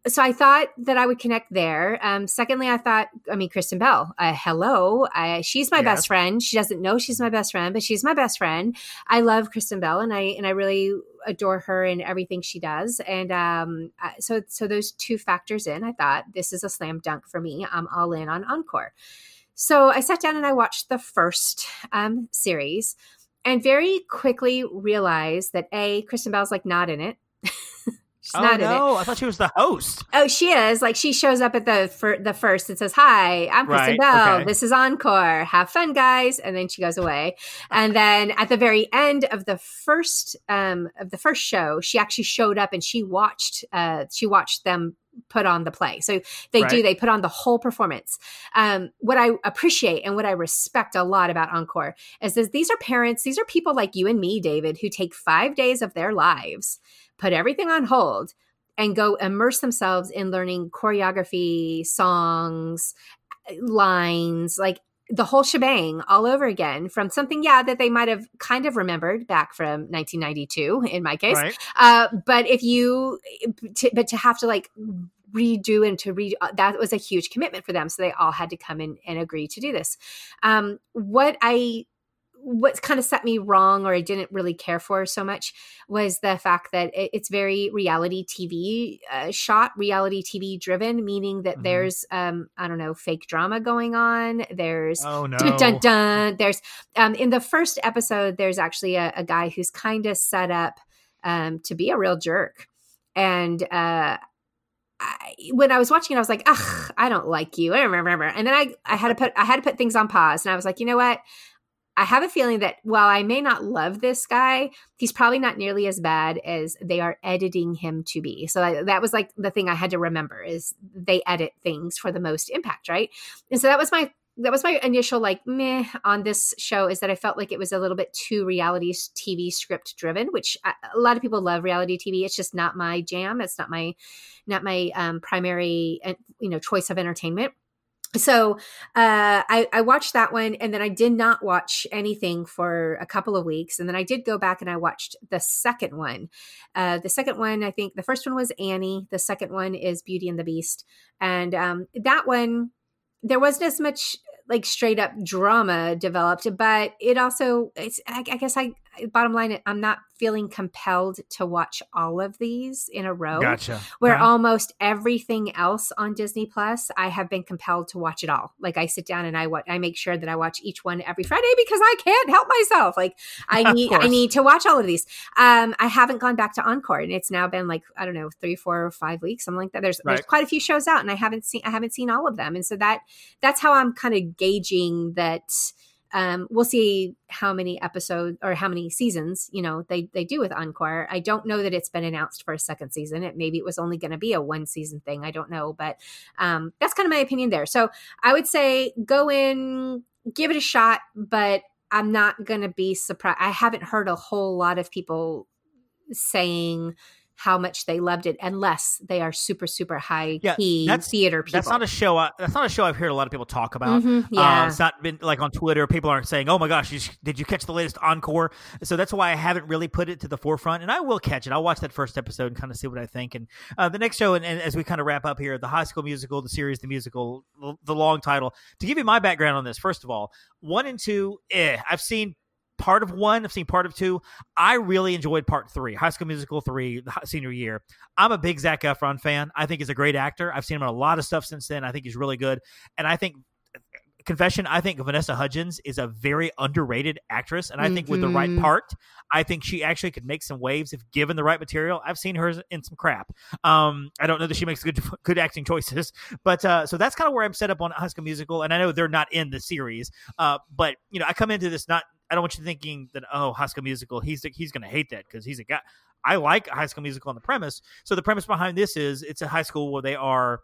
so I thought that I would connect there. Um, secondly, I thought, I mean, Kristen Bell, uh, hello, I, she's my yes. best friend. She doesn't know she's my best friend, but she's my best friend. I love Kristen Bell, and I and I really adore her and everything she does. And um, so so those two factors in, I thought this is a slam dunk for me. I'm all in on Encore. So I sat down and I watched the first um, series and very quickly realized that A, Kristen Bell's like not in it. She's oh, not no. I thought she was the host. Oh, she is. Like she shows up at the for the first and says, "Hi, I'm Kristen right. Bell. Okay. This is Encore. Have fun, guys." And then she goes away. And then at the very end of the first um of the first show, she actually showed up and she watched uh she watched them put on the play. So they right. do, they put on the whole performance. Um, what I appreciate and what I respect a lot about Encore is that these are parents, these are people like you and me, David, who take five days of their lives, put everything on hold, and go immerse themselves in learning choreography, songs, lines, like the whole shebang all over again from something, yeah, that they might have kind of remembered back from 1992 in my case. Right. Uh, but if you, to, but to have to like redo and to read uh, that was a huge commitment for them. So they all had to come in and agree to do this. Um, what I what kind of set me wrong or I didn't really care for so much was the fact that it, it's very reality TV uh, shot, reality TV driven, meaning that mm-hmm. there's, um, I don't know, fake drama going on. There's, oh no, dun, dun, dun. there's, um, in the first episode, there's actually a, a guy who's kind of set up um, to be a real jerk. And, uh, I, when I was watching it, I was like, "Ugh, I don't like you." I remember. And then I, I had to put, I had to put things on pause, and I was like, "You know what? I have a feeling that while I may not love this guy, he's probably not nearly as bad as they are editing him to be. So I, that was like the thing I had to remember is they edit things for the most impact, right? And so that was my that was my initial like meh on this show is that I felt like it was a little bit too reality TV script driven, which I, a lot of people love reality TV. It's just not my jam. It's not my not my um, primary you know choice of entertainment so uh, I, I, watched that one and then i did not watch anything for a couple of weeks and then i did go back and i watched the second one. Uh, the second one i think the first one was annie the second one is beauty and the beast and um, that one there wasn't as much like straight up drama developed but it also it's I, I guess i bottom line i'm not feeling compelled to watch all of these in a row. Gotcha. Where uh-huh. almost everything else on Disney Plus, I have been compelled to watch it all. Like I sit down and I watch, I make sure that I watch each one every Friday because I can't help myself. Like I need, I need to watch all of these. Um, I haven't gone back to Encore, and it's now been like I don't know three four, five weeks, something like that. There's right. there's quite a few shows out, and I haven't seen I haven't seen all of them, and so that that's how I'm kind of gauging that um, we'll see how many episodes or how many seasons you know they they do with Encore. I don't know that it's been announced for a second season. It maybe it was only going to be a one season thing. I don't know, but um, that's kind of my opinion there. So I would say go in, give it a shot, but I'm not going to be surprised. I haven't heard a whole lot of people saying how much they loved it unless they are super super high yeah, key theater people. That's not a show. I, that's not a show I've heard a lot of people talk about. Mm-hmm, yeah, uh, it's not been like on Twitter. People aren't saying, "Oh my gosh, you, did you catch the latest encore?" So that's why I haven't really put it to the forefront. And I will catch it. I'll watch that first episode and kind of see what I think. And uh, the next show, and, and, as we kind of wrap up here, the High School Musical, the series, the musical, the long title. To give you my background on this, first of all, one and two, eh, I've seen part of one. I've seen part of two. I really enjoyed part three, High School Musical three, the senior year. I'm a big Zac Efron fan. I think he's a great actor. I've seen him in a lot of stuff since then. I think he's really good, and I think. Confession, I think Vanessa Hudgens is a very underrated actress, and I think mm-hmm. with the right mm-hmm. part, I think she actually could make some waves if given the right material. I've seen her in some crap. Um, I don't know that she makes good good acting choices, but uh, so that's kind of where I'm set up on High School Musical, and I know they're not in the series, uh, but you know I come into this not I don't want you thinking that oh, High School Musical, he's he's going to hate that because he's a guy. I like High School Musical on the premise. So the premise behind this is it's a high school where they are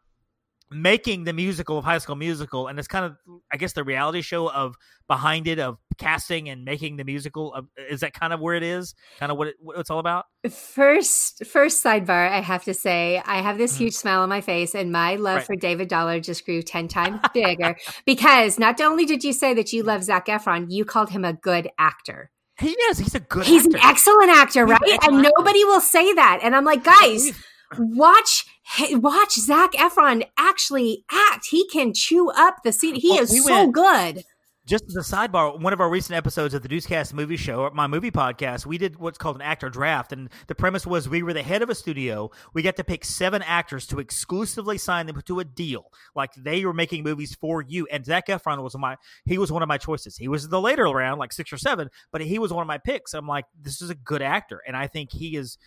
making the musical of High School Musical, and it's kind of, I guess, the reality show of behind it of casting and making the musical. Of, is that kind of where it is? Kind of what, it, what it's all about? First, first sidebar, I have to say, I have this mm-hmm. huge smile on my face, and my love right. for David Dollar just grew ten times bigger because not only did you say that you love Zac Efron, you called him a good actor. He is. He's a good. He's actor. an excellent actor, right? Excellent and actor. nobody will say that. And I'm like, guys, watch watch Zac Efron actually act. He can chew up the scene. He well, is we so good. Just as a sidebar, one of our recent episodes of the Deucecast movie show, my movie podcast, we did what's called an actor draft, and the premise was we were the head of a studio. We got to pick seven actors to exclusively sign them to a deal, like they were making movies for you. And Zac Efron was my he was one of my choices. He was the later round, like six or seven, but he was one of my picks. I'm like, this is a good actor, and I think he is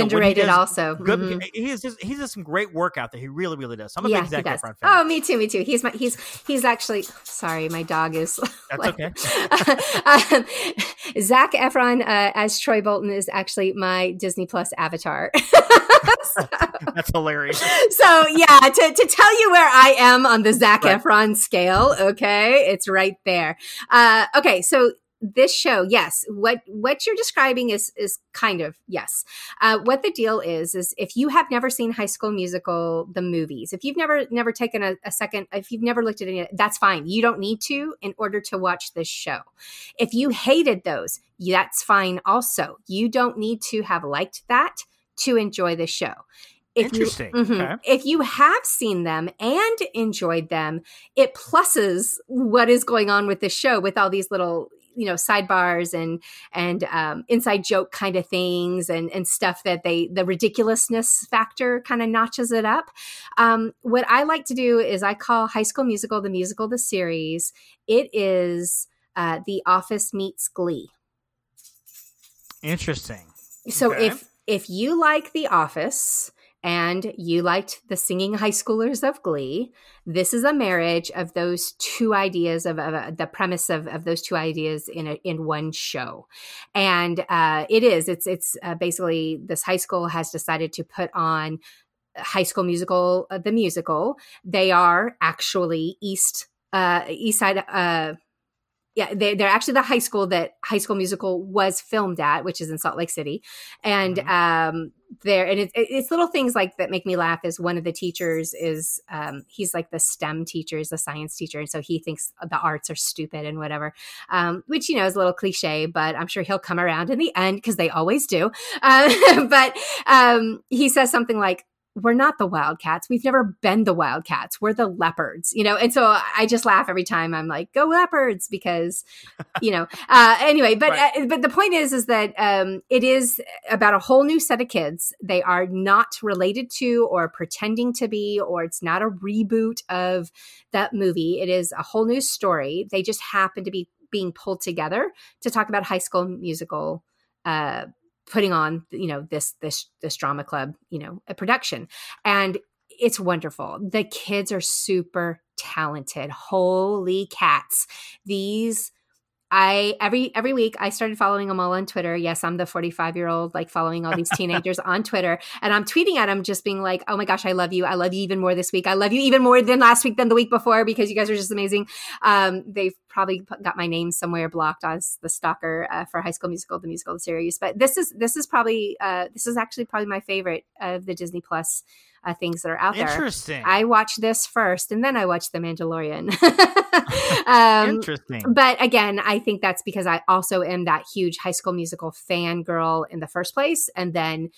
underrated know, also. Good, mm-hmm. He just he does some great work out there. He really, really does. I'm a yeah, big Zac Efron fan. Oh, me too, me too. He's my he's he's actually sorry, my dog is. That's like, okay. um, Zac Efron uh, as Troy Bolton is actually my Disney Plus avatar. so, That's hilarious. So yeah, to, to tell you where I am on the Zac right. Efron scale, okay, it's right there. Uh, okay, so this show yes what what you're describing is is kind of yes. Uh, what the deal is is if you have never seen high school musical the movies if you've never never taken a, a second if you've never looked at any that's fine. You don't need to in order to watch this show. If you hated those that's fine also. You don't need to have liked that to enjoy the show. If Interesting. You, mm-hmm, okay. If you have seen them and enjoyed them, it pluses what is going on with the show with all these little you know sidebars and and um, inside joke kind of things and and stuff that they the ridiculousness factor kind of notches it up. Um, what i like to do is i call high school musical the musical the series. It is uh, the office meets glee. Interesting. So Okay. if if you like the office and you liked the singing high schoolers of glee. This is a marriage of those two ideas of, of uh, the premise of, of those two ideas in a, in one show. And uh, it is it's it's uh, basically this high school has decided to put on high school musical uh, the musical. They are actually east uh east side uh yeah they, they're actually the high school that high school musical was filmed at which is in salt lake city. And um there and it, it's little things like that make me laugh is one of the teachers is um he's like the stem teacher is the science teacher and so he thinks the arts are stupid and whatever um which you know is a little cliche but i'm sure he'll come around in the end because they always do. Uh, but um he says something like we're not the wildcats. We've never been the wildcats. We're the leopards you know? And so i just laugh every time i'm like go leopards because you know uh anyway but Right. uh, but the point is is that um it is about a whole new set of kids. They are not related to or pretending to be or it's not a reboot of that movie. It is a whole new story. They just happen to be being pulled together to talk about high school musical uh putting on you know this this this drama club you know a production. And it's wonderful. The kids are super talented. Holy cats. These I every every week I started following them all on Twitter. Yes, I'm the 45 year old like following all these teenagers on Twitter, and I'm tweeting at them, just being like, "Oh my gosh, I love you! I love you even more this week. I love you even more than last week than the week before because you guys are just amazing." Um, they've probably put- got my name somewhere blocked as the stalker uh, for High School Musical, the musical series. But this is this is probably uh, this is actually probably my favorite of the Disney Plus uh, things that are out there. Interesting. I watched this first, and then I watched The Mandalorian. um, Interesting. but again, I think that's because I also am that huge High School Musical fangirl in the first place, and then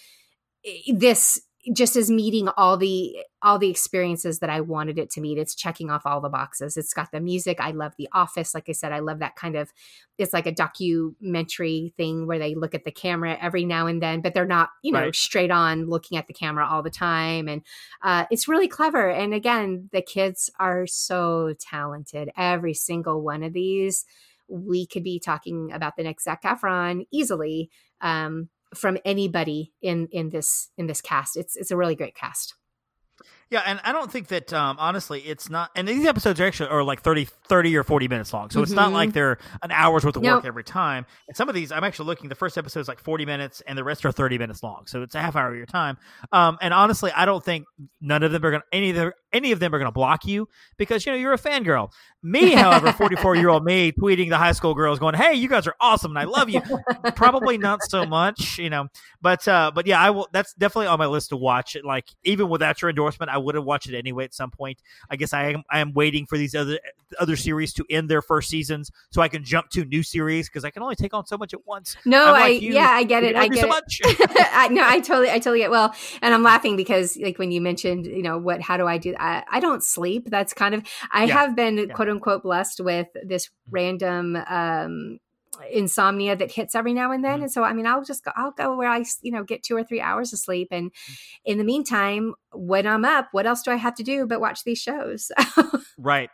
this just is meeting all the all the experiences that I wanted it to meet. It's checking off all the boxes. It's got the music. I love The Office. Like I said, I love that kind of. It's like a documentary thing where they look at the camera every now and then, but they're not, you know, Right. straight on looking at the camera all the time. And uh, it's really clever. And again, the kids are so talented. Every single one of these, we could be talking about the next Zac Efron easily um, from anybody in in this in this cast. It's it's a really great cast. Yeah, and I don't think that um, honestly, it's not. And these episodes are actually are like 30, 30 or forty minutes long, so it's not Mhm. like they're an hour's worth of Nope. work every time. And some of these, I'm actually looking. The first episode is like forty minutes, and the rest are thirty minutes long, so it's a half hour of your time. Um, and honestly, I don't think none of them are gonna any of them any of them are gonna block you because you know you're a fangirl. Me, however, forty four year old me tweeting the high school girls going, "Hey, you guys are awesome, and I love you." Probably not so much, you know. But uh, but yeah, I will. That's definitely on my list to watch. It Like even without your endorsement, I would have watched it anyway at some point. I guess I am I am waiting for these other other series to end their first seasons so I can jump to new series because I can only take on so much at once. No, I'm I you. yeah, I get it. I get so it. much. I, no, I totally, I totally get. Well, and I'm laughing because, like, when you mentioned, you know, what, how do I do? I, I don't sleep. That's kind of. I Yeah. have been Yeah. Mm-hmm. quote unquote blessed with this random um insomnia that hits every now and then Mhm. and so i mean i'll just go i'll go where i you know get two or three hours of sleep and in the meantime when i'm up what else do i have to do but watch these shows Right.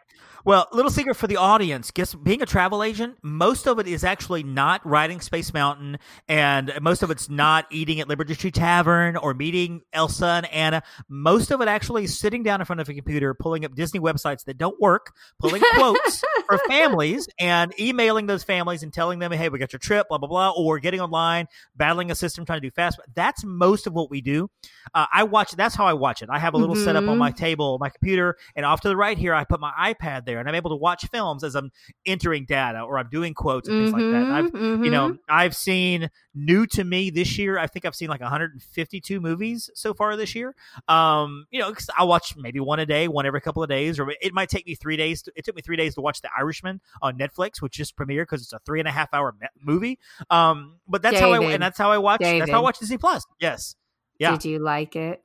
Well, little secret for the audience: guess being a travel agent, most of it is actually not riding Space Mountain, and most of it's not eating at Liberty Tree Tavern or meeting Elsa and Anna. Most of it actually is sitting down in front of a computer, pulling up Disney websites that don't work, pulling quotes for families, and emailing those families and telling them, "Hey, we got your trip," blah blah blah, or getting online, battling a system, trying to do fast. That's most of what we do. Uh, I watch. That's how I watch it. I have a little setup on Mhm. my table, my computer, and off to the right here, I put my iPad there, and I'm able to watch films as I'm entering data or I'm doing quotes and things like that. And I've, Mhm, you know, mhm. I've seen new to me this year. I think I've seen like 152 movies so far this year. Um, you know, I'll watch maybe one a day, one every couple of days, or it might take me three days. To, it took me three days to watch The Irishman on Netflix, which just premiered because it's a three and a half hour movie. Um, but that's how I David. and that's how I watch. That's how I watch Disney Plus. Yes, yeah, did you like it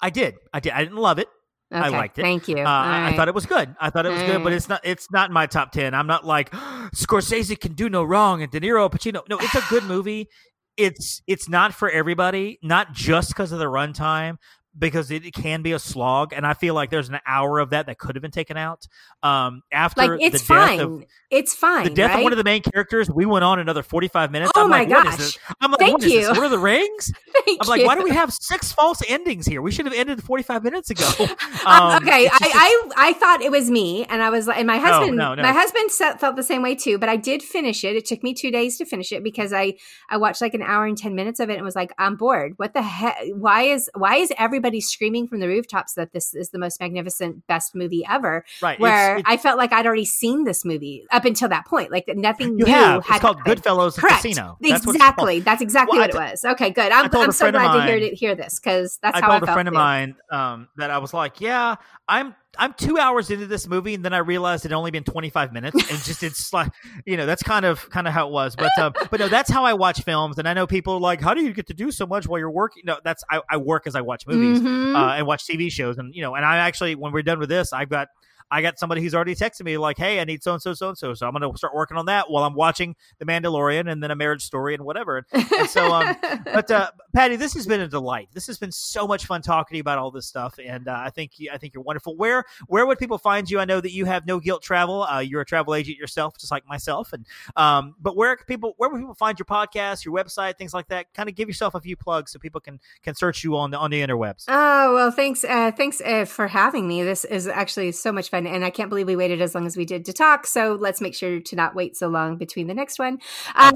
I did. I did. I didn't love it. Okay, I liked it. Thank you. Uh, right. I thought it was good. I thought it was All good, but it's not. It's not my top ten. I'm not like Scorsese can do no wrong and De Niro, Pacino. No, it's a good movie. It's it's not for everybody. Not just because of the runtime, because it, can be a slog, and I feel like there's an hour of that that could have been taken out. Um, after like it's the fine. death of it's fine. the death right? of one of the main characters, we went on another 45 minutes. Oh I'm my like, what is gosh. this? I'm like, Thank what is this? you. Lord of the Rings? I'm like, why do we have six false endings here? We should have ended 45 minutes ago. Um, Um, okay, just- I, I I thought it was me, and I was like, and my husband, no, no. my husband felt the same way too. But I did finish it. It took me two days to finish it because I I watched like an hour and ten minutes of it and was like, I'm bored. What the heck? Why is why is everybody screaming from the rooftops that this is the most magnificent, best movie ever? Right, Where it's- I felt like I'd already seen this movie up until that point. Like nothing You new have. had It's called happened. Goodfellas Correct. Casino. That's exactly. That's exactly Well, I what it was. Okay, good. I'm, I told I'm so glad to hear mine- to hear this because that's how I how told I a felt friend of mine um, that I was like, yeah, I'm I'm two hours into this movie, and then I realized it had only been 25 minutes, and just it's like, you know, that's kind of kind of how it was. But um, but no, that's how I watch films, and I know people are like, how do you get to do so much while you're working? No, that's I, I work as I watch movies Mhm. uh, and watch TV shows, and you know, and I actually when we're done with this, I've got. I got somebody who's already texted me like, "Hey, I need so and so, so and so." So I'm going to start working on that while I'm watching The Mandalorian and then A Marriage Story and whatever. And so, um, but uh, Patty, this has been a delight. This has been so much fun talking to you about all this stuff, and uh, I think I think you're wonderful. Where where would people find you? I know that you have no guilt travel. Uh, you're a travel agent yourself, just like myself. And um, but where can people where would people find your podcast, your website, things like that? Kind of give yourself a few plugs so people can can search you on the on the interwebs. Oh well, thanks, uh, thanks uh, for having me. This is actually so much fun, and I can't believe we waited as long as we did to talk. So let's make sure to not wait so long between the next one. Uh,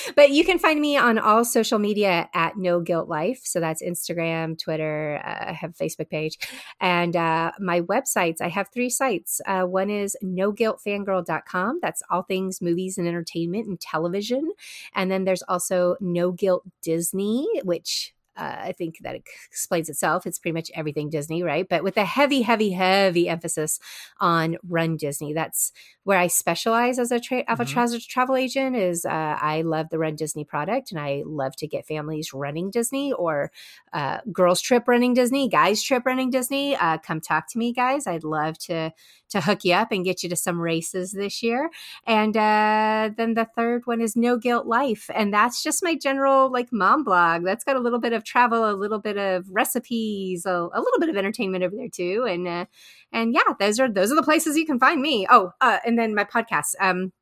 but you can find me on all social media at No Guilt Life. So that's Instagram, Twitter. Uh, I have a Facebook page, and uh, my websites. I have three sites. Uh, one is NoGuiltFangirl.com. That's all things movies and entertainment and television, and then there's also No Guilt Disney, which uh, I think that explains itself. It's pretty much everything Disney, right? But with a heavy, heavy, heavy emphasis on Run Disney. That's where I specialize as a tra- a tra- travel agent. Is uh, I love the Run Disney product, and I love to get families running Disney or uh, girls trip running Disney, guys trip running Disney. Uh, come talk to me, guys. I'd love to to hook you up and get you to some races this year. And uh, then the third one is No Guilt Life, and that's just my general like mom blog. That's got a little bit of travel, a little bit of recipes, a, a little bit of entertainment over there too. And uh, and yeah, those are those are the places you can find me. Oh, uh, and then my podcast, um,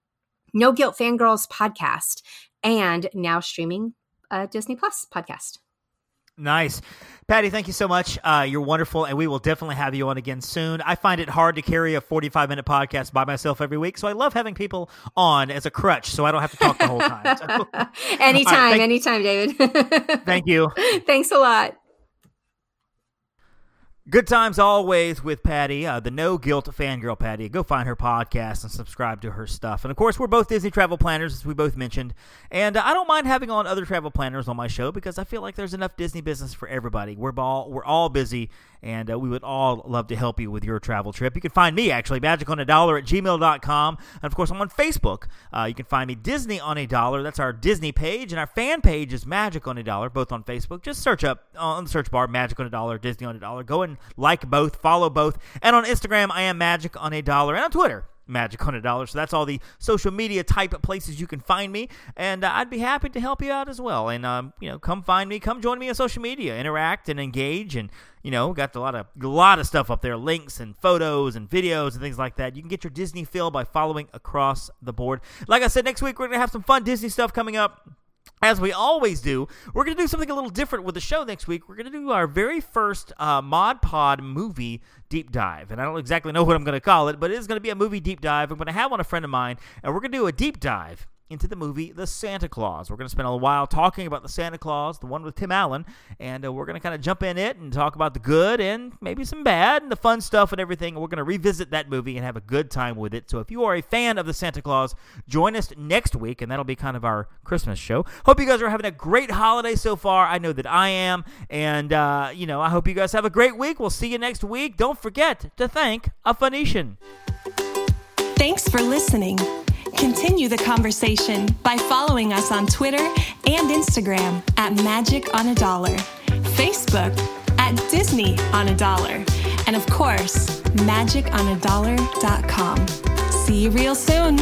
No Guilt Fangirls podcast, and now streaming uh, Disney Plus podcast. Nice. Patty, thank you so much. Uh, you're wonderful, and we will definitely have you on again soon. I find it hard to carry a 45 minute podcast by myself every week, so I love having people on as a crutch so I don't have to talk the whole time. So, anytime, right, thank- anytime, David. thank you. Thanks a lot. Good times always with Patty, uh, the No Guilt Fangirl Patty. Go find her podcast and subscribe to her stuff. And of course, we're both Disney travel planners, as we both mentioned. And uh, I don't mind having on other travel planners on my show because I feel like there's enough Disney business for everybody. We're all we're all busy, and uh, we would all love to help you with your travel trip. You can find me actually magic on a dollar at gmail.com. And of course, I'm on Facebook. Uh, you can find me Disney on a dollar. That's our Disney page, and our fan page is Magic on a dollar, both on Facebook. Just search up on the search bar Magic on a dollar, Disney on a dollar. Go and like both, follow both. And on Instagram, I am Magic on a dollar. And on Twitter, Magic on a dollar. So that's all the social media type of places you can find me. And uh, I'd be happy to help you out as well. And, um, you know, come find me, come join me on social media, interact and engage. And, you know, got a lot of, a lot of stuff up there links and photos and videos and things like that. You can get your Disney feel by following across the board. Like I said, next week we're to have some fun Disney stuff coming up. As we always do, we're going to do something a little different with the show next week. We're going to do our very first uh, Mod Pod movie deep dive. And I don't exactly know what I'm going to call it, but it is going to be a movie deep dive. I'm going to have on a friend of mine, and we're going to do a deep dive into the movie The Santa Clause. We're going to spend a little while talking about the Santa Clause, the one with Tim Allen, and uh, we're going to kind of jump in it and talk about the good and maybe some bad and the fun stuff and everything. We're going to revisit that movie and have a good time with it. So if you are a fan of the Santa Clause, join us next week, and that'll be kind of our Christmas show. Hope you guys are having a great holiday so far. I know that I am, and uh, you know I hope you guys have a great week. We'll see you next week. Don't forget to thank a Phoenician. Thanks for listening. Continue the conversation by following us on Twitter and Instagram at Magic on a Dollar, Facebook at Disney on a Dollar, And of course, magiconadollar.com. See you real soon.